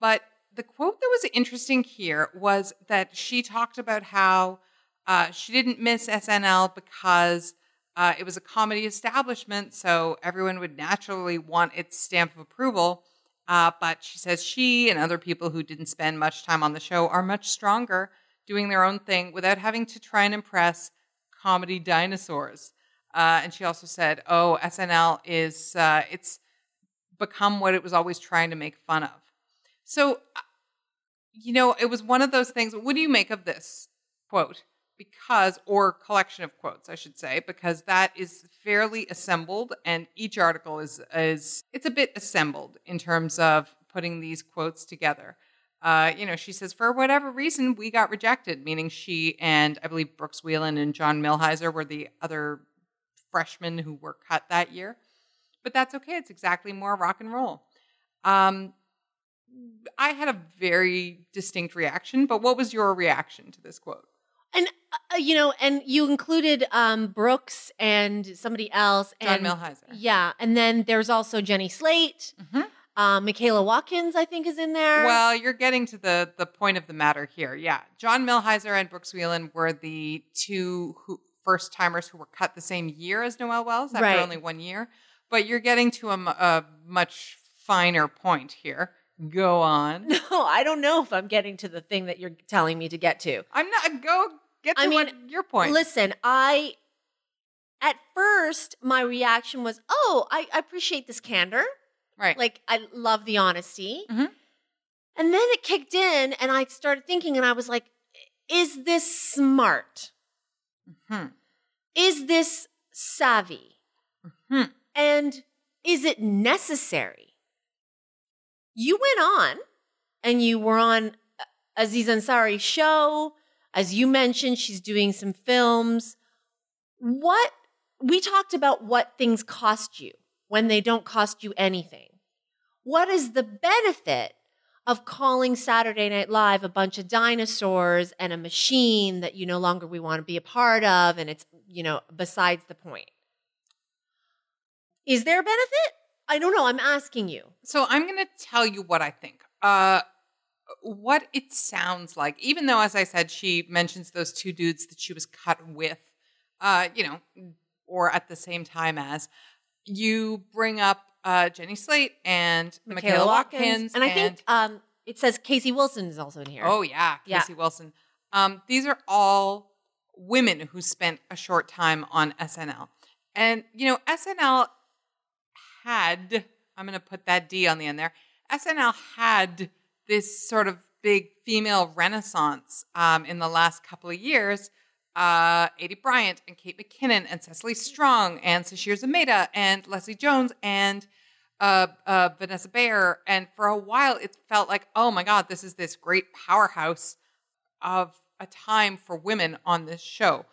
Speaker 1: But the quote that was interesting here was that she talked about how uh, she didn't miss SNL because uh, it was a comedy establishment, so everyone would naturally want its stamp of approval. Uh, but she says she and other people who didn't spend much time on the show are much stronger doing their own thing without having to try and impress comedy dinosaurs. Uh, and she also said, "Oh, SNL is uh, it's become what it was always trying to make fun of." So, uh, you know, it was one of those things. What do you make of this quote? Because, or collection of quotes, I should say, because that is fairly assembled, and each article is is it's a bit assembled in terms of putting these quotes together. Uh, you know, she says, for whatever reason, we got rejected, meaning she and I believe Brooks Wheelan and John Milhiser were the other freshmen who were cut that year. But that's okay. It's exactly more rock and roll. Um, I had a very distinct reaction, but what was your reaction to this quote?
Speaker 2: And uh, you know, and you included um Brooks and somebody else
Speaker 1: John
Speaker 2: and
Speaker 1: Milhiser.
Speaker 2: Yeah, and then there's also Jenny Slate.
Speaker 1: Mhm.
Speaker 2: Um, Michaela Watkins, I think, is in there.
Speaker 1: Well, you're getting to the the point of the matter here. Yeah, John Milhiser and Brooks Wheelan were the two who, first timers who were cut the same year as Noel Wells after
Speaker 2: Right.
Speaker 1: only one year. But you're getting to a, a much finer point here. Go on.
Speaker 2: no, I don't know if I'm getting to the thing that you're telling me to get to.
Speaker 1: I'm not. Go get to
Speaker 2: I mean,
Speaker 1: what your point.
Speaker 2: Listen, I at first my reaction was, "Oh, I, I appreciate this candor.
Speaker 1: right.
Speaker 2: Like I love the honesty."
Speaker 1: Mhm.
Speaker 2: And then it kicked in, and I started thinking, and I was like, "Is this smart?
Speaker 1: Hmm.
Speaker 2: Is this savvy?
Speaker 1: Mhm.
Speaker 2: And is it necessary?" You went on, and you were on uh, Aziz Ansari's show. As you mentioned, she's doing some films. What we talked about what things cost you when they don't cost you anything. What is the benefit of calling Saturday Night Live a bunch of dinosaurs and a machine that you no longer we want to be a part of and it's, you know, besides the point. Is there a benefit? I don't know, I'm asking you.
Speaker 1: So I'm going to tell you what I think. Uh, what it sounds like, even though, as I said, she mentions those two dudes that she was cut with, uh, you know, or at the same time as, you bring up uh, Jenny Slate and Michaela, Watkins.
Speaker 2: And I think um, it says Casey Wilson is also in here.
Speaker 1: oh, yeah,
Speaker 2: Yeah.
Speaker 1: Casey Wilson. Um, these are all women who spent a short time on SNL. And, you know, SNL had, I'm going to put that D on the end there, SNL had this sort of big female renaissance um, in the last couple of years. Uh, Aidy Bryant and Kate McKinnon and Cecily Strong and Sasheer Zamata and Leslie Jones and uh, uh, Vanessa Bayer. And for a while, it felt like, oh my God, this is this great powerhouse of a time for women on this show.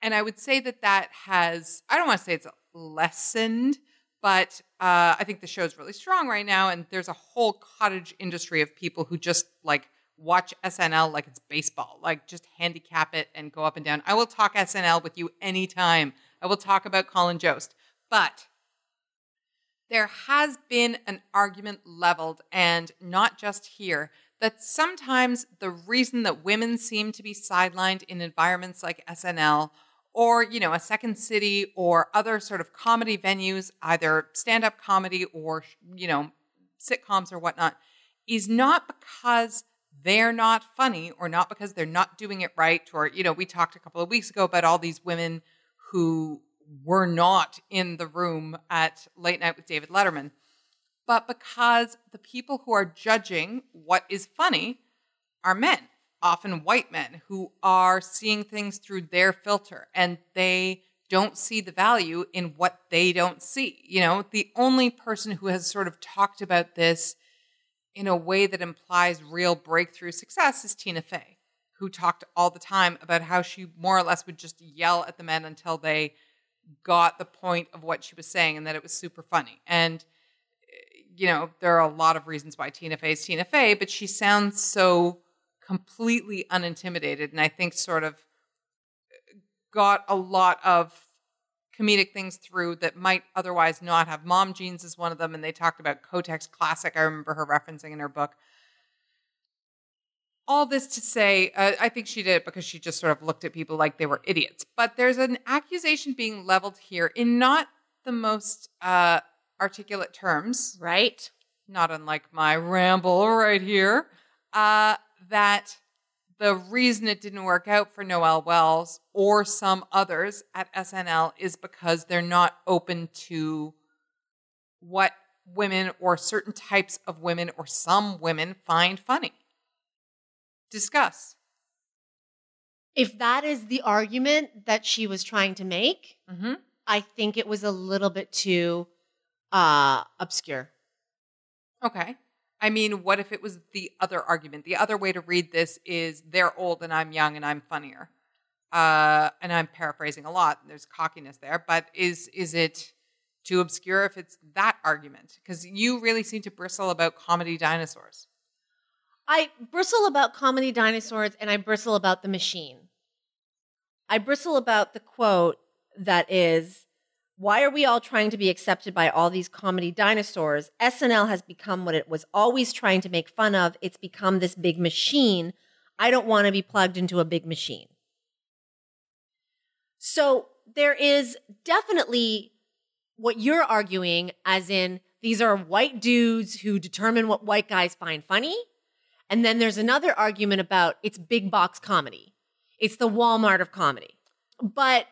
Speaker 1: And I would say that that has, I don't want to say it's lessened, but uh, I think the show's really strong right now. And there's a whole cottage industry of people who just like watch SNL like it's baseball, like just handicap it and go up and down. I will talk SNL with you anytime. I will talk about Colin Jost. But there has been an argument leveled, and not just here, that sometimes the reason that women seem to be sidelined in environments like SNL or, you know, a second city or other sort of comedy venues, either stand up comedy or, you know, sitcoms or whatnot, is not because they're not funny or not because they're not doing it right. Or, you know, we talked a couple of weeks ago about all these women who were not in the room at Late Night with David Letterman, but because the people who are judging what is funny are men, often white men, who are seeing things through their filter and they don't see the value in what they don't see. You know, the only person who has sort of talked about this in a way that implies real breakthrough success is Tina Fey, who talked all the time about how she more or less would just yell at the men until they got the point of what she was saying and that it was super funny. And, eh, you know, there are a lot of reasons why Tina Fey is Tina Fey, but she sounds so completely unintimidated. And I think sort of eh, got a lot of comedic things through that might otherwise not have. Mom Jeans is one of them, and they talked about Kotex Classic. I remember her referencing in her book. All this to say, uh, I think she did it because she just sort of looked at people like they were idiots. But there's an accusation being leveled here in not the most uh, articulate terms,
Speaker 2: Right?
Speaker 1: not unlike my ramble right here, uh, that the reason it didn't work out for Noel Wells or some others at SNL is because they're not open to what women or certain types of women or some women find funny. Discuss.
Speaker 2: If that is the argument that she was trying to make,
Speaker 1: Mm-hmm.
Speaker 2: I think it was a little bit too uh obscure.
Speaker 1: Okay. I mean, what if it was the other argument? The other way to read this is they're old and I'm young and I'm funnier. Uh, and I'm paraphrasing a lot. There's cockiness there, but is is it too obscure if it's that argument? Because you really seem to bristle about comedy dinosaurs.
Speaker 2: I bristle about comedy dinosaurs and I bristle about the machine. I bristle about the quote that is, Why are we all trying to be accepted by all these comedy dinosaurs? SNL has become what it was always trying to make fun of. It's become this big machine. I don't want to be plugged into a big machine. So there is definitely what you're arguing, as in, these are white dudes who determine what white guys find funny. And then there's another argument about it's big box comedy. It's the Walmart of comedy. But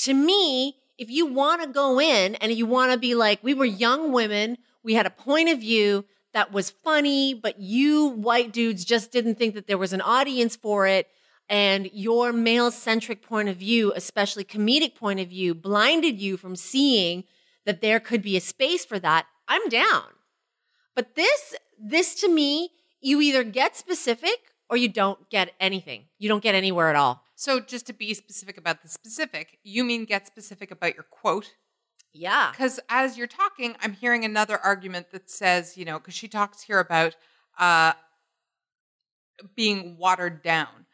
Speaker 2: to me, if you want to go in and you want to be like, we were young women, we had a point of view that was funny, but you white dudes just didn't think that there was an audience for it. And your male centric point of view, especially comedic point of view, blinded you from seeing that there could be a space for that. I'm down. But this, this to me, you either get specific or you don't get anything. You don't get anywhere at all.
Speaker 1: So, just to be specific about the specific, you mean get specific about your quote?
Speaker 2: Yeah.
Speaker 1: Because as you're talking, I'm hearing another argument that says, you know, because she talks here about uh, being watered down.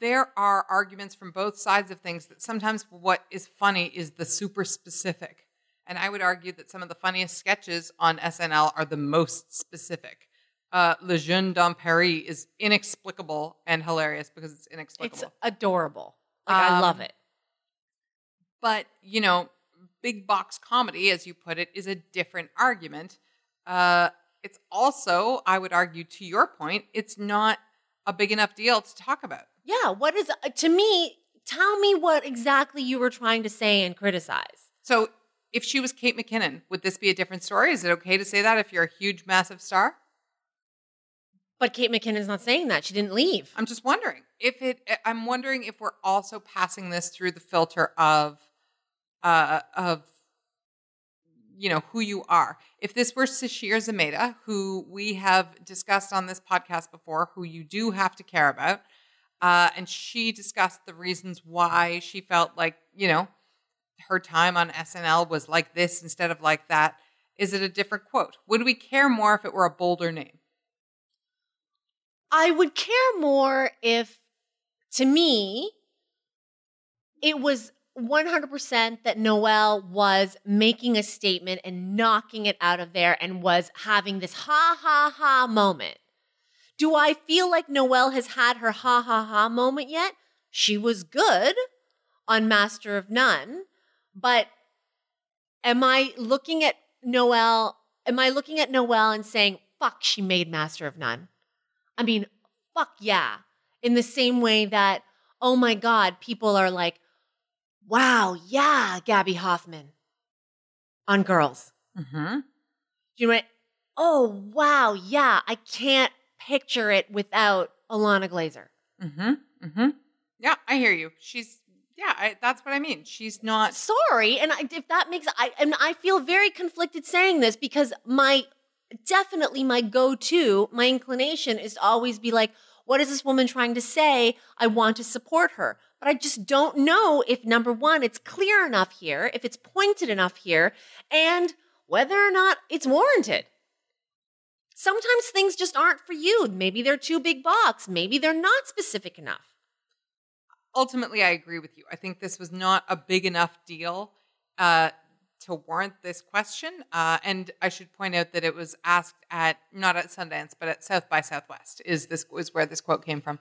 Speaker 1: There are arguments from both sides of things that sometimes what is funny is the super specific. And I would argue that some of the funniest sketches on SNL are the most specific. Uh, Les Jeunes de Paris is inexplicable and hilarious because it's inexplicable.
Speaker 2: It's adorable. Like, I love
Speaker 1: Um,
Speaker 2: it.
Speaker 1: but you know big box comedy as you put it is a different argument uh, it's also i would argue to your point it's not a big enough deal to talk about
Speaker 2: Yeah. What is, uh, to me, tell me what exactly you were trying to say and criticize.
Speaker 1: so if she was kate mckinnon would this be a different story is it okay to say that if you're a huge massive star
Speaker 2: But Kate McKinnon's not saying that. She didn't leave.
Speaker 1: i'm just wondering if it i'm wondering if we're also passing this through the filter of uh of you know who you are if this were Sasheer Zamata who we have discussed on this podcast before who you do have to care about uh and she discussed the reasons why she felt like you know her time on SNL was like this instead of like that is it a different quote would we care more if it were a bolder name
Speaker 2: I would care more if, to me, it was 100% that Noel was making a statement and knocking it out of there and was having this ha ha ha moment. Do I feel like Noel has had her ha ha ha moment yet? She was good on Master of None, but am I looking at Noel? Am I looking at Noel and saying, fuck, she made Master of None? I mean, fuck yeah. In the same way that, oh my God, people are like, wow, yeah, Gaby Hoffmann on girls.
Speaker 1: mm-hmm.
Speaker 2: You know what? Oh, wow, yeah, I can't picture it without Ilana Glazer.
Speaker 1: Mm-hmm. Mm-hmm. Yeah, I hear you. She's yeah, I, that's what I mean. She's not
Speaker 2: Sorry, and I, if that makes I and I feel very conflicted saying this because my definitely my go-to, my inclination is to always be like, what is this woman trying to say? I want to support her. But I just don't know if number one, it's clear enough here, if it's pointed enough here, and whether or not it's warranted. Sometimes things just aren't for you. Maybe they're too big box. Maybe they're not specific enough.
Speaker 1: ultimately I agree with you. I think this was not a big enough deal uh, to warrant this question. Uh, and I should point out that it was asked at not at Sundance, but at South by Southwest. Is this is where this quote came from?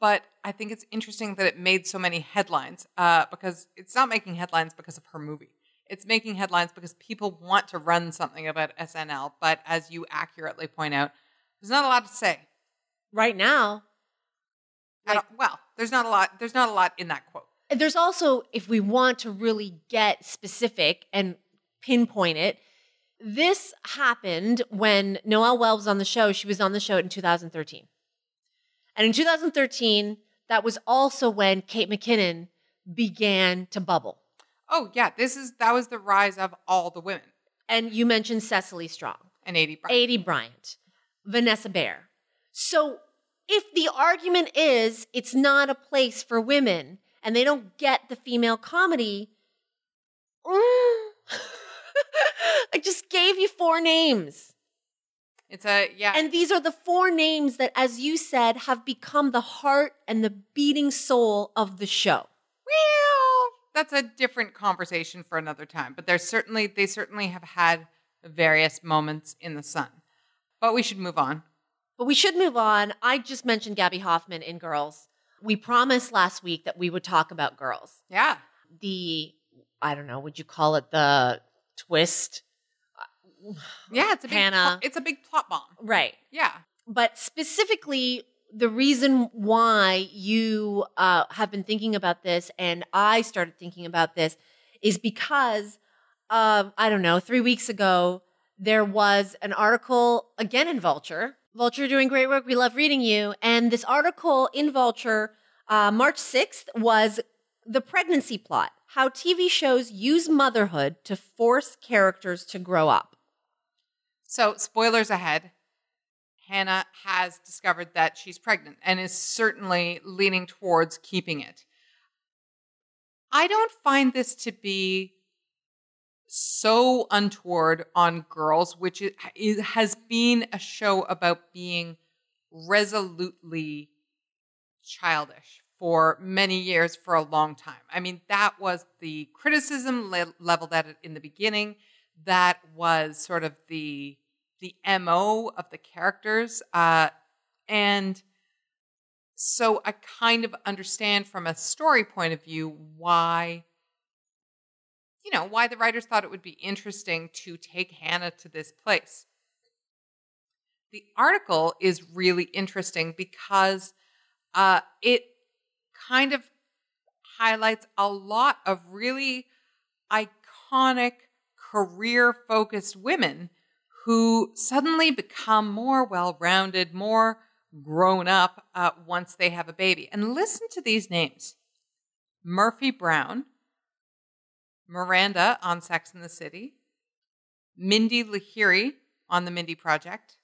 Speaker 1: But I think it's interesting that it made so many headlines uh, because it's not making headlines because of her movie. It's making headlines because people want to run something about SNL. But as you accurately point out, there's not a lot to say.
Speaker 2: Right now, Like-
Speaker 1: well, there's not a lot. There's not a lot in that quote.
Speaker 2: There's also if we want to really get specific and pinpoint it this happened when noel wells was on the show. She was on the show in 2013 and in 2013 that was also when kate mckinnon began to bubble.
Speaker 1: Oh yeah, this is that was the rise of all the women.
Speaker 2: And you mentioned cecily strong.
Speaker 1: And Aidy Bryant.
Speaker 2: Aidy Bryant, Vanessa Bayer. So if the argument is it's not a place for women and they don't get the female comedy, I just gave you four names.
Speaker 1: It's a yeah.
Speaker 2: And these are the four names that, as you said, have become the heart and the beating soul of the show.
Speaker 1: well, that's a different conversation for another time. But there's certainly they certainly have had various moments in the sun. But we should move on.
Speaker 2: But we should move on. I just mentioned Gaby Hoffmann in Girls. We promised last week that we would talk about Girls.
Speaker 1: Yeah.
Speaker 2: The, I don't know, would you call it the twist?
Speaker 1: Yeah, it's a big
Speaker 2: Hannah.
Speaker 1: pl- it's a big plot bomb.
Speaker 2: Right.
Speaker 1: Yeah.
Speaker 2: But specifically, the reason why you uh, have been thinking about this and I started thinking about this is because, um, I don't know, three weeks ago, there was an article again in Vulture. Vulture doing great work. We love reading you. And this article in Vulture, uh, March 6th, was the pregnancy plot how TV shows use motherhood to force characters to grow up.
Speaker 1: So, spoilers ahead. Hannah has discovered that she's pregnant and is certainly leaning towards keeping it. I don't find this to be so untoward on girls, which it, has been a show about being resolutely childish for many years, for a long time. I mean, that was the criticism le- leveled at it in the beginning. That was sort of the the mo of the characters, uh, and so I kind of understand from a story point of view why you know, why the writers thought it would be interesting to take Hannah to this place. The article is really interesting because uh, it kind of highlights a lot of really iconic career focused women who suddenly become more well rounded, more grown up uh, once they have a baby. And listen to these names Murphy Brown, Miranda on Sex in the City, Mindy Lahiri on The Mindy Project,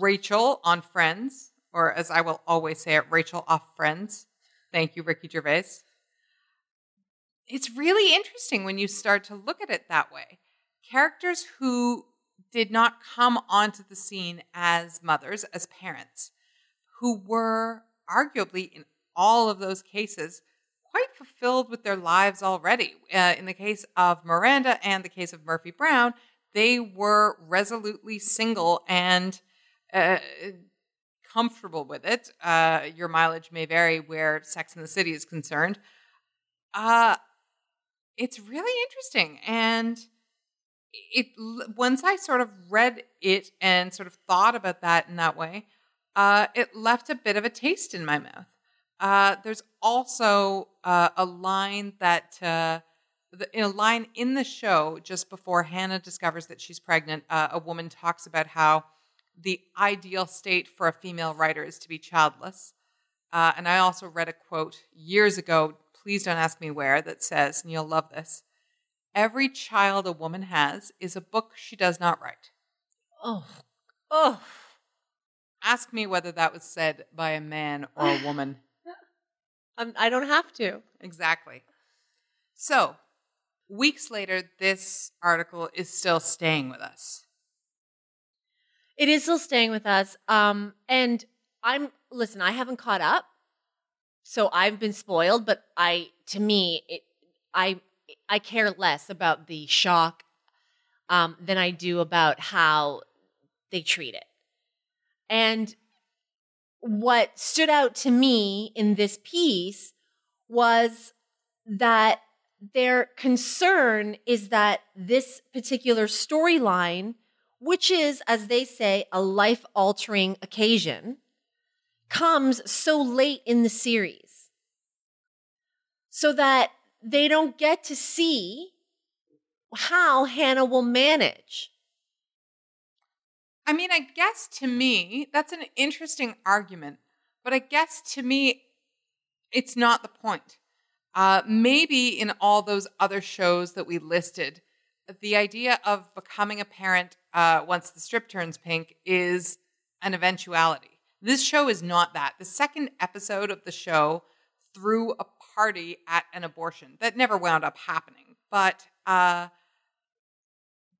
Speaker 1: Rachel on Friends, or as I will always say it, Rachel off Friends. Thank you, Ricky Gervais. It's really interesting when you start to look at it that way. Characters who did not come onto the scene as mothers, as parents, who were arguably in all of those cases quite fulfilled with their lives already. Uh, in the case of Miranda and the case of Murphy Brown, they were resolutely single and uh, comfortable with it. Uh, your mileage may vary where Sex in the City is concerned. Uh, it's really interesting. And it once I sort of read it and sort of thought about that in that way, uh, it left a bit of a taste in my mouth. Uh, there's also uh, a line that uh, the, in a line in the show just before Hannah discovers that she's pregnant. Uh, a woman talks about how the ideal state for a female writer is to be childless. Uh, and I also read a quote years ago. Please don't ask me where. That says, and you'll love this. Every child a woman has is a book she does not write.
Speaker 2: Oh, oh.
Speaker 1: Ask me whether that was said by a man or a woman.
Speaker 2: I'm, I don't have to.
Speaker 1: Exactly. So, weeks later, this article is still staying with us.
Speaker 2: It is still staying with us. Um, and I'm listen. I haven't caught up, so I've been spoiled. But I, to me, it, I, I care less about the shock um, than I do about how they treat it. And what stood out to me in this piece was that their concern is that this particular storyline, which is, as they say, a life altering occasion, comes so late in the series so that they don't get to see how Hannah will manage.
Speaker 1: I mean, I guess to me, that's an interesting argument, but I guess to me, it's not the point. Uh, maybe in all those other shows that we listed, the idea of becoming a parent uh, once the strip turns pink is an eventuality. This show is not that. The second episode of the show threw a party at an abortion that never wound up happening, but uh,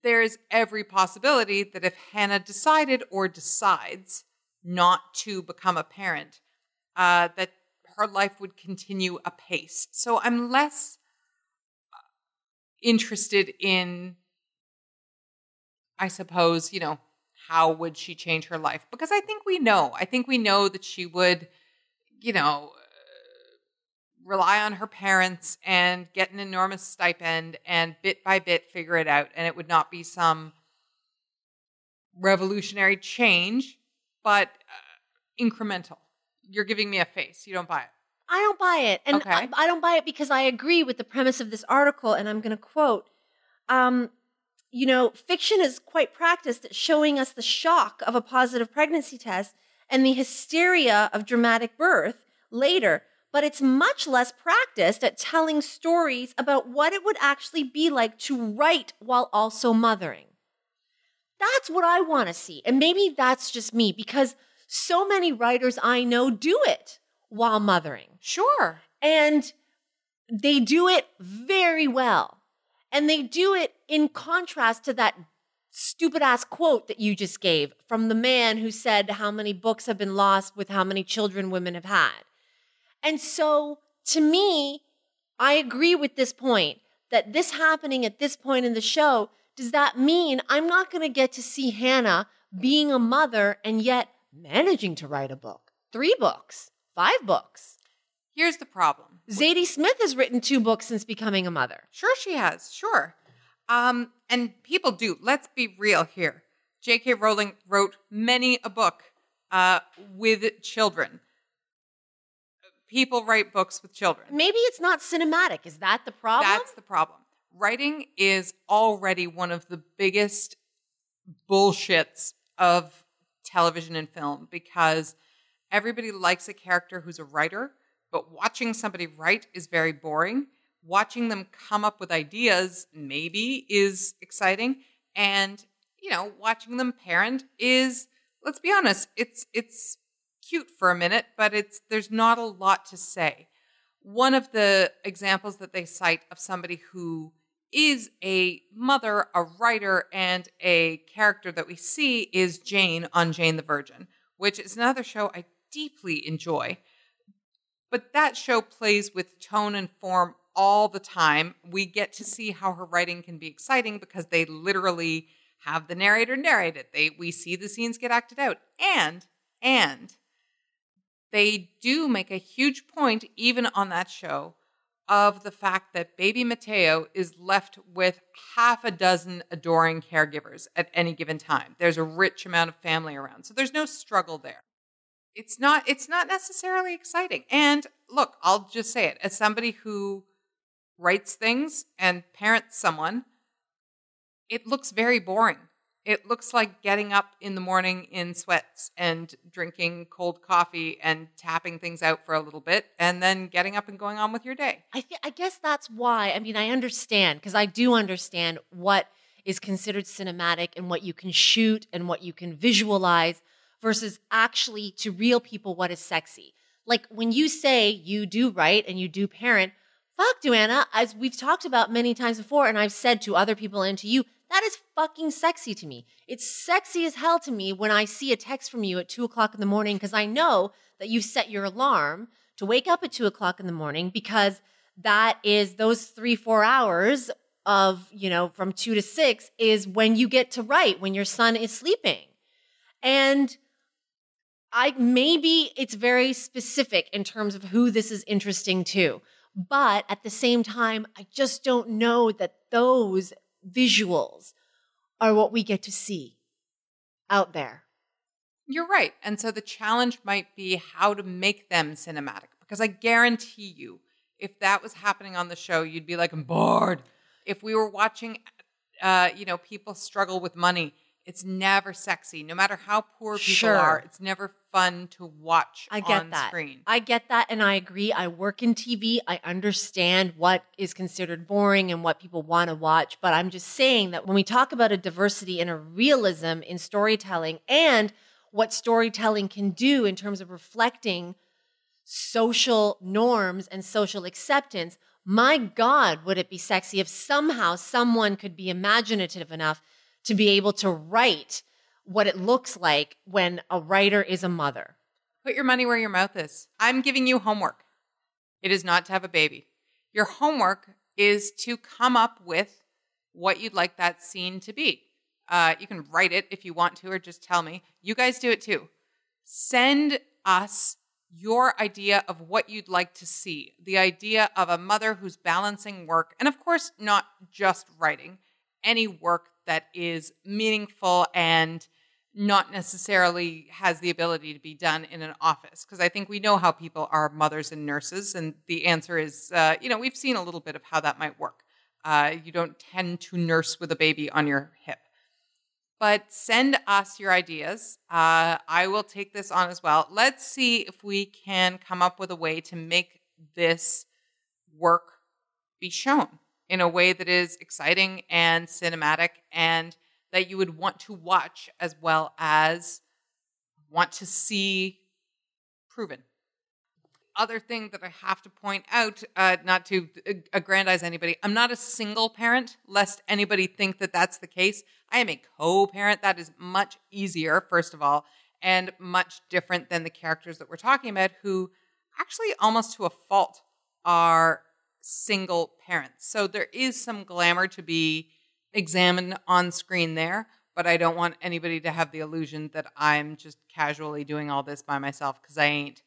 Speaker 1: there's every possibility that if Hannah decided or decides not to become a parent, uh, that her life would continue apace. So I'm less uh, interested in, I suppose, you know, how would she change her life? Because I think we know. I think we know that she would, you know, rely on her parents and get an enormous stipend and bit by bit figure it out. And it would not be some revolutionary change, but uh, incremental. You're giving me a face. You don't buy it.
Speaker 2: I don't buy it. And
Speaker 1: Okay.
Speaker 2: I, I don't buy it because I agree with the premise of this article. And I'm going to quote um, You know, fiction is quite practiced at showing us the shock of a positive pregnancy test and the hysteria of dramatic birth later. But it's much less practiced at telling stories about what it would actually be like to write while also mothering. That's what I want to see. And maybe that's just me because so many writers I know do it while mothering.
Speaker 1: Sure.
Speaker 2: And they do it very well. And they do it in contrast to that stupid ass quote that you just gave from the man who said how many books have been lost with how many children women have had. And so to me, I agree with this point that this happening at this point in the show, does that mean I'm not going to get to see Hannah being a mother and yet managing to write a book? Three books, five books.
Speaker 1: Here's the problem.
Speaker 2: Zadie Smith has written two books since becoming a mother.
Speaker 1: Sure, she has. Sure. Um, and people do. Let's be real here. J.K. Rowling wrote many a book uh, with children. People write books with children.
Speaker 2: Maybe it's not cinematic. Is that the problem?
Speaker 1: That's the problem. Writing is already one of the biggest bullshits of television and film because everybody likes a character who's a writer, but watching somebody write is very boring. Watching them come up with ideas maybe is exciting. And, you know, watching them parent is, let's be honest, it's it's cute for a minute, but it's there's not a lot to say. One of the examples that they cite of somebody who is a mother, a writer, and a character that we see is Jane on Jane the Virgin, which is another show I deeply enjoy. But that show plays with tone and form all the time. We get to see how her writing can be exciting because they literally have the narrator narrate it. They we see the scenes get acted out. And and they do make a huge point even on that show of the fact that baby Mateo is left with half a dozen adoring caregivers at any given time. There's a rich amount of family around. So there's no struggle there. It's not it's not necessarily exciting. And look, I'll just say it. As somebody who writes things and parents someone, it looks very boring. It looks like getting up in the morning in sweats and drinking cold coffee and tapping things out for a little bit and then getting up and going on with your day.
Speaker 2: I th- I guess that's why. I mean, I understand because I do understand what is considered cinematic and what you can shoot and what you can visualize versus actually to real people what is sexy. Like when you say you do write and you do parent, fuck, Duana, as we've talked about many times before, and I've said to other people and to you, that is fucking sexy to me. It's sexy as hell to me when I see a text from you at two o'clock in the morning because I know that you set your alarm to wake up at two o'clock in the morning because that is those three, four hours of, you know, from two to six is when you get to write, when your son is sleeping. And I maybe it's very specific in terms of who this is interesting to. But at the same time, I just don't know that those visuals are what we get to see out there.
Speaker 1: You're right. And so the challenge might be how to make them cinematic because I guarantee you, if that was happening on the show, you'd be like, I'm bored. If we were watching, uh, you know, people struggle with money, it's never sexy. No matter how poor people
Speaker 2: Sure.
Speaker 1: are, it's never fun to watch
Speaker 2: I get
Speaker 1: on
Speaker 2: that.
Speaker 1: screen.
Speaker 2: I get that and I agree. I work in TV. I understand what is considered boring and what people want to watch, but I'm just saying that when we talk about a diversity and a realism in storytelling and what storytelling can do in terms of reflecting social norms and social acceptance, my God, would it be sexy if somehow someone could be imaginative enough to be able to write what it looks like when a writer is a mother?
Speaker 1: Put your money where your mouth is. I'm giving you homework. It is not to have a baby. Your homework is to come up with what you'd like that scene to be. Uh, you can write it if you want to, or just tell me. You guys do it too. Send us your idea of what you'd like to see. The idea of a mother who's balancing work, and of course, not just writing, any work that is meaningful and not necessarily has the ability to be done in an office. Because I think we know how people are mothers and nurses, and the answer is, uh, you know, we've seen a little bit of how that might work. Uh, you don't tend to nurse with a baby on your hip. But send us your ideas. Uh, I will take this on as well. Let's see if we can come up with a way to make this work be shown in a way that is exciting and cinematic and that you would want to watch as well as want to see proven. Other thing that I have to point out, uh, not to aggrandize anybody, I'm not a single parent, lest anybody think that that's the case. I am a co parent. That is much easier, first of all, and much different than the characters that we're talking about, who actually, almost to a fault, are single parents. So there is some glamour to be examined on screen there, but I don't want anybody to have the illusion that I'm just casually doing all this by myself because I ain't.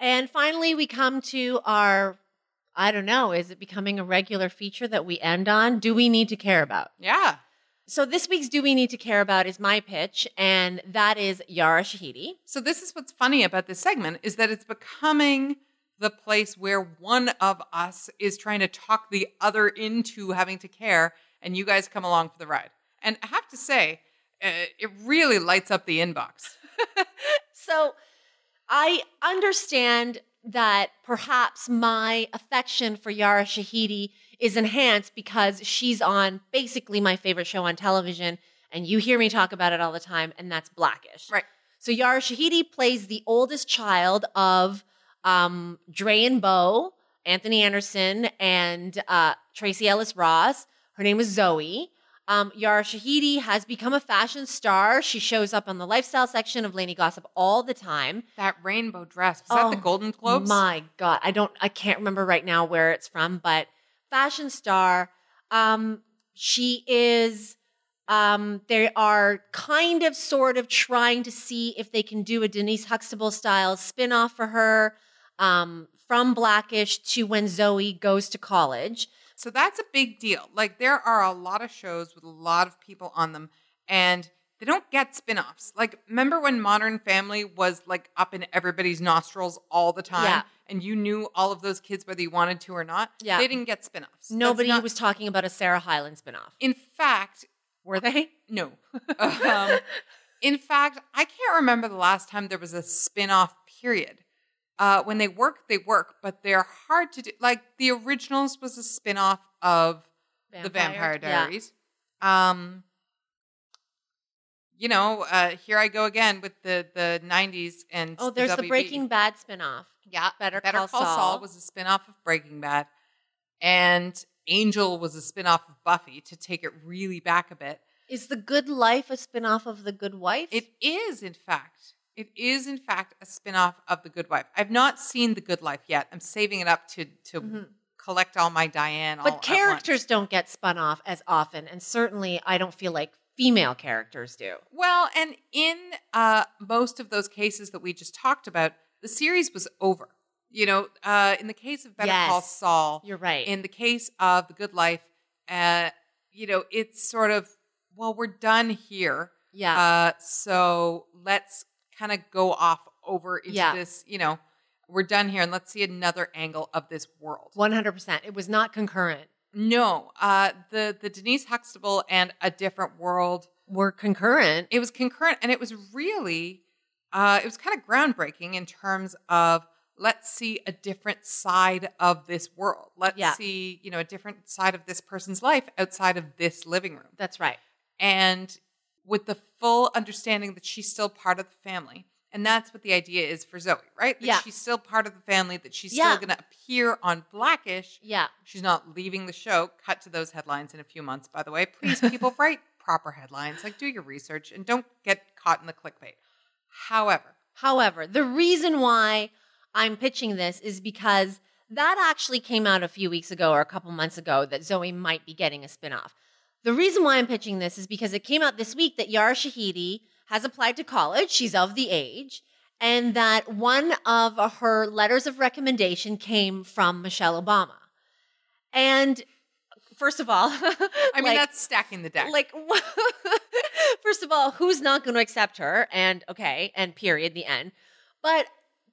Speaker 2: And finally, we come to our I don't know, is it becoming a regular feature that we end on? Do we need to care about?
Speaker 1: Yeah.
Speaker 2: So this week's Do We Need to Care About is my pitch, and that is Yara Shahidi.
Speaker 1: So this is what's funny about this segment is that it's becoming the place where one of us is trying to talk the other into having to care, and you guys come along for the ride. And I have to say, uh, it really lights up the inbox.
Speaker 2: so I understand that perhaps my affection for Yara Shahidi is enhanced because she's on basically my favorite show on television, and you hear me talk about it all the time, and that's Blackish.
Speaker 1: Right.
Speaker 2: So Yara Shahidi plays the oldest child of um, Dre and Bow, Anthony Anderson, and uh, Tracee Ellis Ross. Her name is Zoe. Um, Yara Shahidi has become a fashion star. She shows up on the lifestyle section of Lainey Gossip all the time.
Speaker 1: That rainbow dress was oh, that the oh, Golden Globes?
Speaker 2: My God, I don't, I can't remember right now where it's from, but fashion star. Um, she is. Um, they are kind of, sort of trying to see if they can do a Denise Huxtable style spinoff for her um, from Blackish to when Zoe goes to college.
Speaker 1: So that's a big deal. Like there are a lot of shows with a lot of people on them and they don't get spin-offs. Like remember when Modern Family was like up in everybody's nostrils all the time yeah. and you knew all of those kids whether you wanted to or not?
Speaker 2: Yeah.
Speaker 1: They didn't get spin-offs.
Speaker 2: Nobody not- was talking about a Sarah Hyland spin-off.
Speaker 1: In fact,
Speaker 2: were they?
Speaker 1: No. um, in fact, I can't remember the last time there was a spin-off period uh, when they work, they work, but they're hard to do. Like the originals was a spinoff of Vampire. the Vampire Diaries. Yeah. Um, you know, uh, here I go again with the the '90s and
Speaker 2: oh, there's
Speaker 1: the,
Speaker 2: the Breaking Bad spinoff.
Speaker 1: Yeah, Better, Better Call, Call Saul. Saul was a spinoff of Breaking Bad, and Angel was a spinoff of Buffy. To take it really back a bit,
Speaker 2: is the Good Fight a spinoff of the Good Wife?
Speaker 1: It is, in fact. It is, in fact, a spin-off of The Good Wife. I've not seen The Good Fight yet. I'm saving it up to to mm-hmm. collect all my Diane.
Speaker 2: But characters don't get spun off as often, and certainly I don't feel like female characters do.
Speaker 1: Well, and in uh, most of those cases that we just talked about, the series was over. You know, uh, in the case of Better yes, Call Saul,
Speaker 2: you're right.
Speaker 1: In the case of The Good Fight, uh, you know, it's sort of well, we're done here.
Speaker 2: Yeah.
Speaker 1: Uh, so let's kind of go off over into yeah. this, you know, we're done here and let's see another angle of this world.
Speaker 2: 100%. It was not concurrent.
Speaker 1: No, uh, the the Denise Huxtable and A Different World
Speaker 2: were concurrent.
Speaker 1: It was concurrent, and it was really, uh, it was kind of groundbreaking in terms of let's see a different side of this world. Let's yeah. see, you know, a different side of this person's life outside of this living room.
Speaker 2: That's right.
Speaker 1: And with the full understanding that she's still part of the family And that's what the idea is for Zoe, right? That
Speaker 2: Yeah.
Speaker 1: she's still part of the family, that she's
Speaker 2: Yeah.
Speaker 1: still going to appear on Blackish.
Speaker 2: Yeah.
Speaker 1: She's not leaving the show. Cut to those headlines in a few months, by the way. Please, people, write proper headlines. Like, do your research and don't get caught in the clickbait. However,
Speaker 2: However, the reason why I'm pitching this is because that actually came out a few weeks ago or a couple months ago that Zoe might be getting a spinoff. The reason why I'm pitching this is because it came out this week that Yara Shahidi has applied to college. She's of the age. And that one of her letters of recommendation came from Michelle Obama. And first of all,
Speaker 1: I mean, that's stacking the deck.
Speaker 2: like first of all who's not going to accept her and okay and period the end but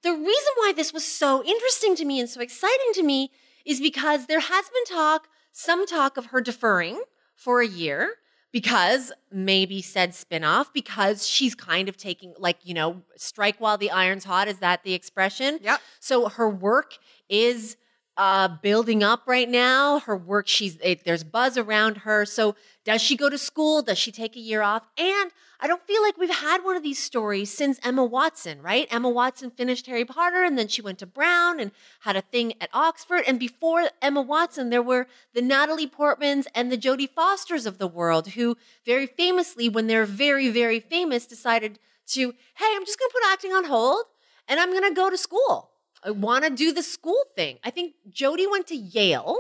Speaker 2: the reason why this was so interesting to me and so exciting to me is because there has been talk some talk of her deferring for a year because maybe said spin-off because she's kind of taking like you know strike while the iron's hot is that the expression
Speaker 1: yeah
Speaker 2: so her work is uh, building up right now. Her work, she's it, there's buzz around her. So does she go to school? Does she take a year off? And I don't feel like we've had one of these stories since Emma Watson, right? Emma Watson finished Harry Potter and then she went to Brown and had a thing at Oxford. And before Emma Watson, there were the Natalie Portmans and the Jodie Fosters of the world who very famously, when they're very, very famous, decided to, hey, I'm just going to put acting on hold and I'm going to go to school. I want to do the school thing. I think Jodie went to Yale,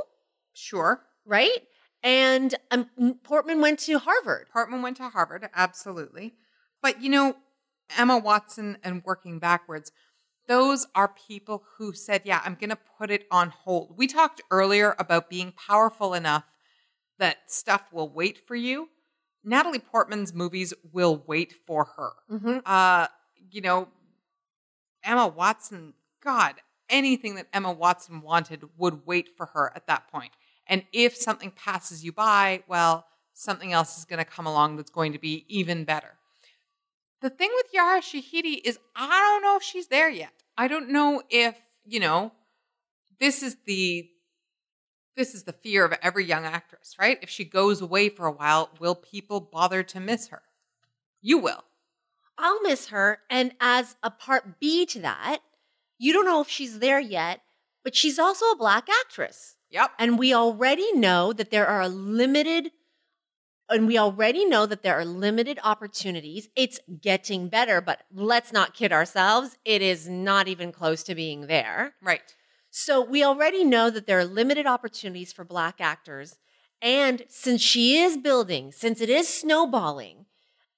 Speaker 1: sure.
Speaker 2: right? And um, Portman went to Harvard.
Speaker 1: Portman went to Harvard, absolutely. But you know, Emma Watson and working backwards, those are people who said, Yeah, I'm going to put it on hold. We talked earlier about being powerful enough that stuff will wait for you. Natalie Portman's movies will wait for her.
Speaker 2: Mm-hmm.
Speaker 1: Uh, you know, Emma Watson, God, anything that Emma Watson wanted would wait for her at that point. And if something passes you by, well, something else is going to come along that's going to be even better. The thing with Yara Shahidi is I don't know if she's there yet. I don't know if, you know, this is the this is the fear of every young actress, right? If she goes away for a while, will people bother to miss her? You will.
Speaker 2: I'll miss her. And as a part B to that, you don't know if she's there yet, but she's also a black actress.
Speaker 1: Yep.
Speaker 2: And we already know that there are limited and we already know that there are limited opportunities. It's getting better, but let's not kid ourselves. It is not even close to being there.
Speaker 1: Right.
Speaker 2: So we already know that there are limited opportunities for black actors. And since she is building, since it is snowballing,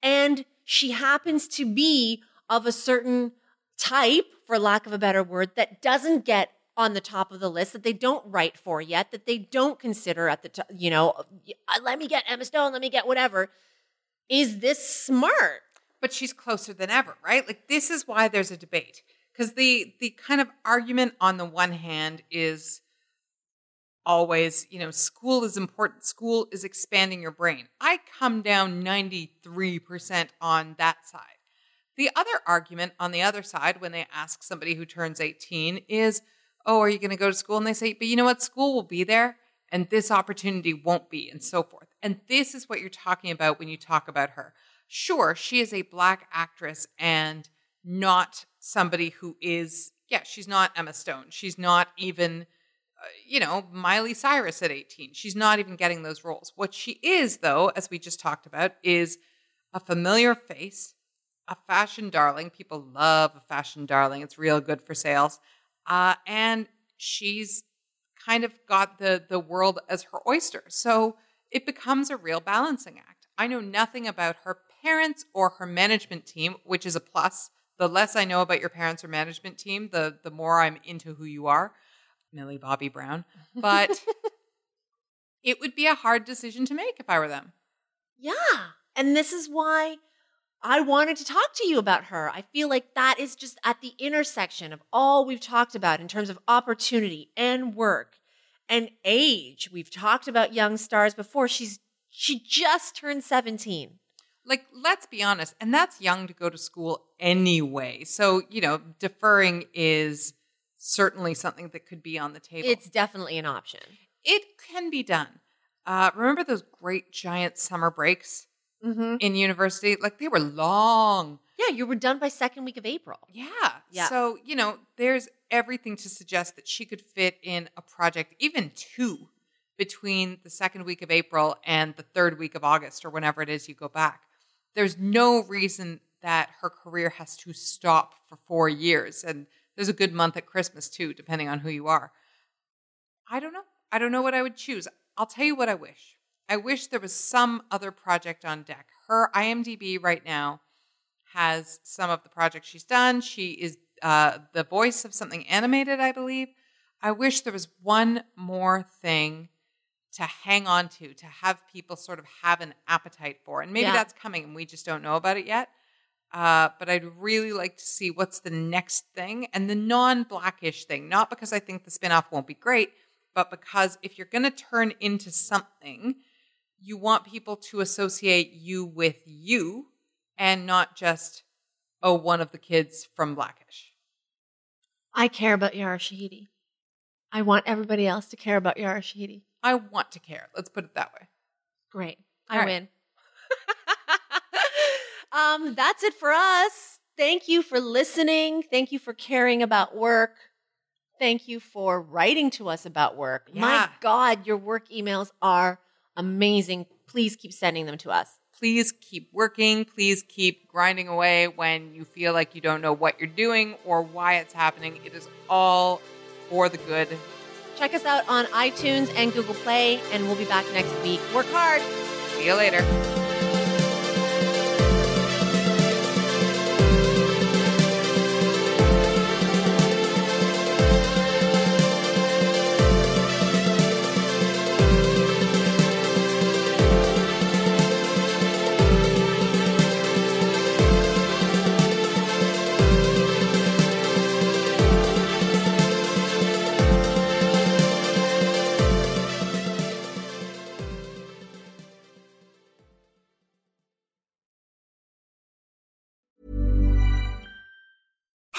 Speaker 2: and she happens to be of a certain type, for lack of a better word, that doesn't get on the top of the list, that they don't write for yet, that they don't consider at the top, you know, uh, let me get Emma Stone, let me get whatever. Is this smart?
Speaker 1: but she's closer than ever, right? Like this is why there's a debate because the the kind of argument on the one hand is always, you know, school is important. School is expanding your brain. I come down 93% on that side. The other argument on the other side when they ask somebody who turns 18 is, "Oh, are you going to go to school?" and they say, "But you know what? School will be there and this opportunity won't be," and so forth. And this is what you're talking about when you talk about her sure, she is a black actress and not somebody who is, yeah, she's not Emma Stone. She's not even, uh, you know, Miley Cyrus at 18. She's not even getting those roles. What she is, though, as we just talked about, is a familiar face, a fashion darling. People love a fashion darling, it's real good for sales. Uh, and she's kind of got the the world as her oyster. So it becomes a real balancing act. I know nothing about her parents or her management team, which is a plus. The less I know about your parents or management team, the the more I'm into who you are, Millie Bobby Brown. But it would be a hard decision to make if I were them.
Speaker 2: Yeah. And this is why I wanted to talk to you about her. I feel like that is just at the intersection of all we've talked about in terms of opportunity and work and age. We've talked about young stars before. She's she just turned 17.
Speaker 1: Like, let's be honest, and that's young to go to school anyway. So, you know, deferring is certainly something that could be on the table.
Speaker 2: It's definitely an option.
Speaker 1: it can be done. Uh, remember those great giant summer breaks?
Speaker 2: Mm-hmm.
Speaker 1: in university. Like they were long.
Speaker 2: Yeah, you were done by second week of April.
Speaker 1: Yeah.
Speaker 2: Yeah.
Speaker 1: So, you know, there's everything to suggest that she could fit in a project, even two, between the second week of April and the third week of August or whenever it is you go back. There's no reason that her career has to stop for four years. And there's a good month at Christmas too, depending on who you are. I don't know. I don't know what I would choose. I'll tell you what I wish. I wish there was some other project on deck. Her IMDb right now has some of the projects she's done. She is uh, the voice of something animated, I believe. I wish there was one more thing to hang on to, to have people sort of have an appetite for. And maybe
Speaker 2: Yeah.
Speaker 1: that's coming and we just don't know about it yet. Uh, but I'd really like to see what's the next thing and the non blackish thing. Not because I think the spinoff won't be great, but because if you're going to turn into something, you want people to associate you with you and not just, oh, one of the kids from Blackish.
Speaker 2: I care about Yara Shahidi. I want everybody else to care about Yara Shahidi.
Speaker 1: I want to care. Let's put it that way.
Speaker 2: Great.
Speaker 1: All
Speaker 2: I
Speaker 1: right.
Speaker 2: win. um, that's it for us. Thank you for listening. Thank you for caring about work. Thank you for writing to us about work. My God, your work emails are amazing. Please keep sending them to us.
Speaker 1: Please keep working. Please keep grinding away when you feel like you don't know what you're doing or why it's happening. It is all for the good.
Speaker 2: Check us out on iTunes and Google Play, and we'll be back next week. Work hard.
Speaker 1: See you later.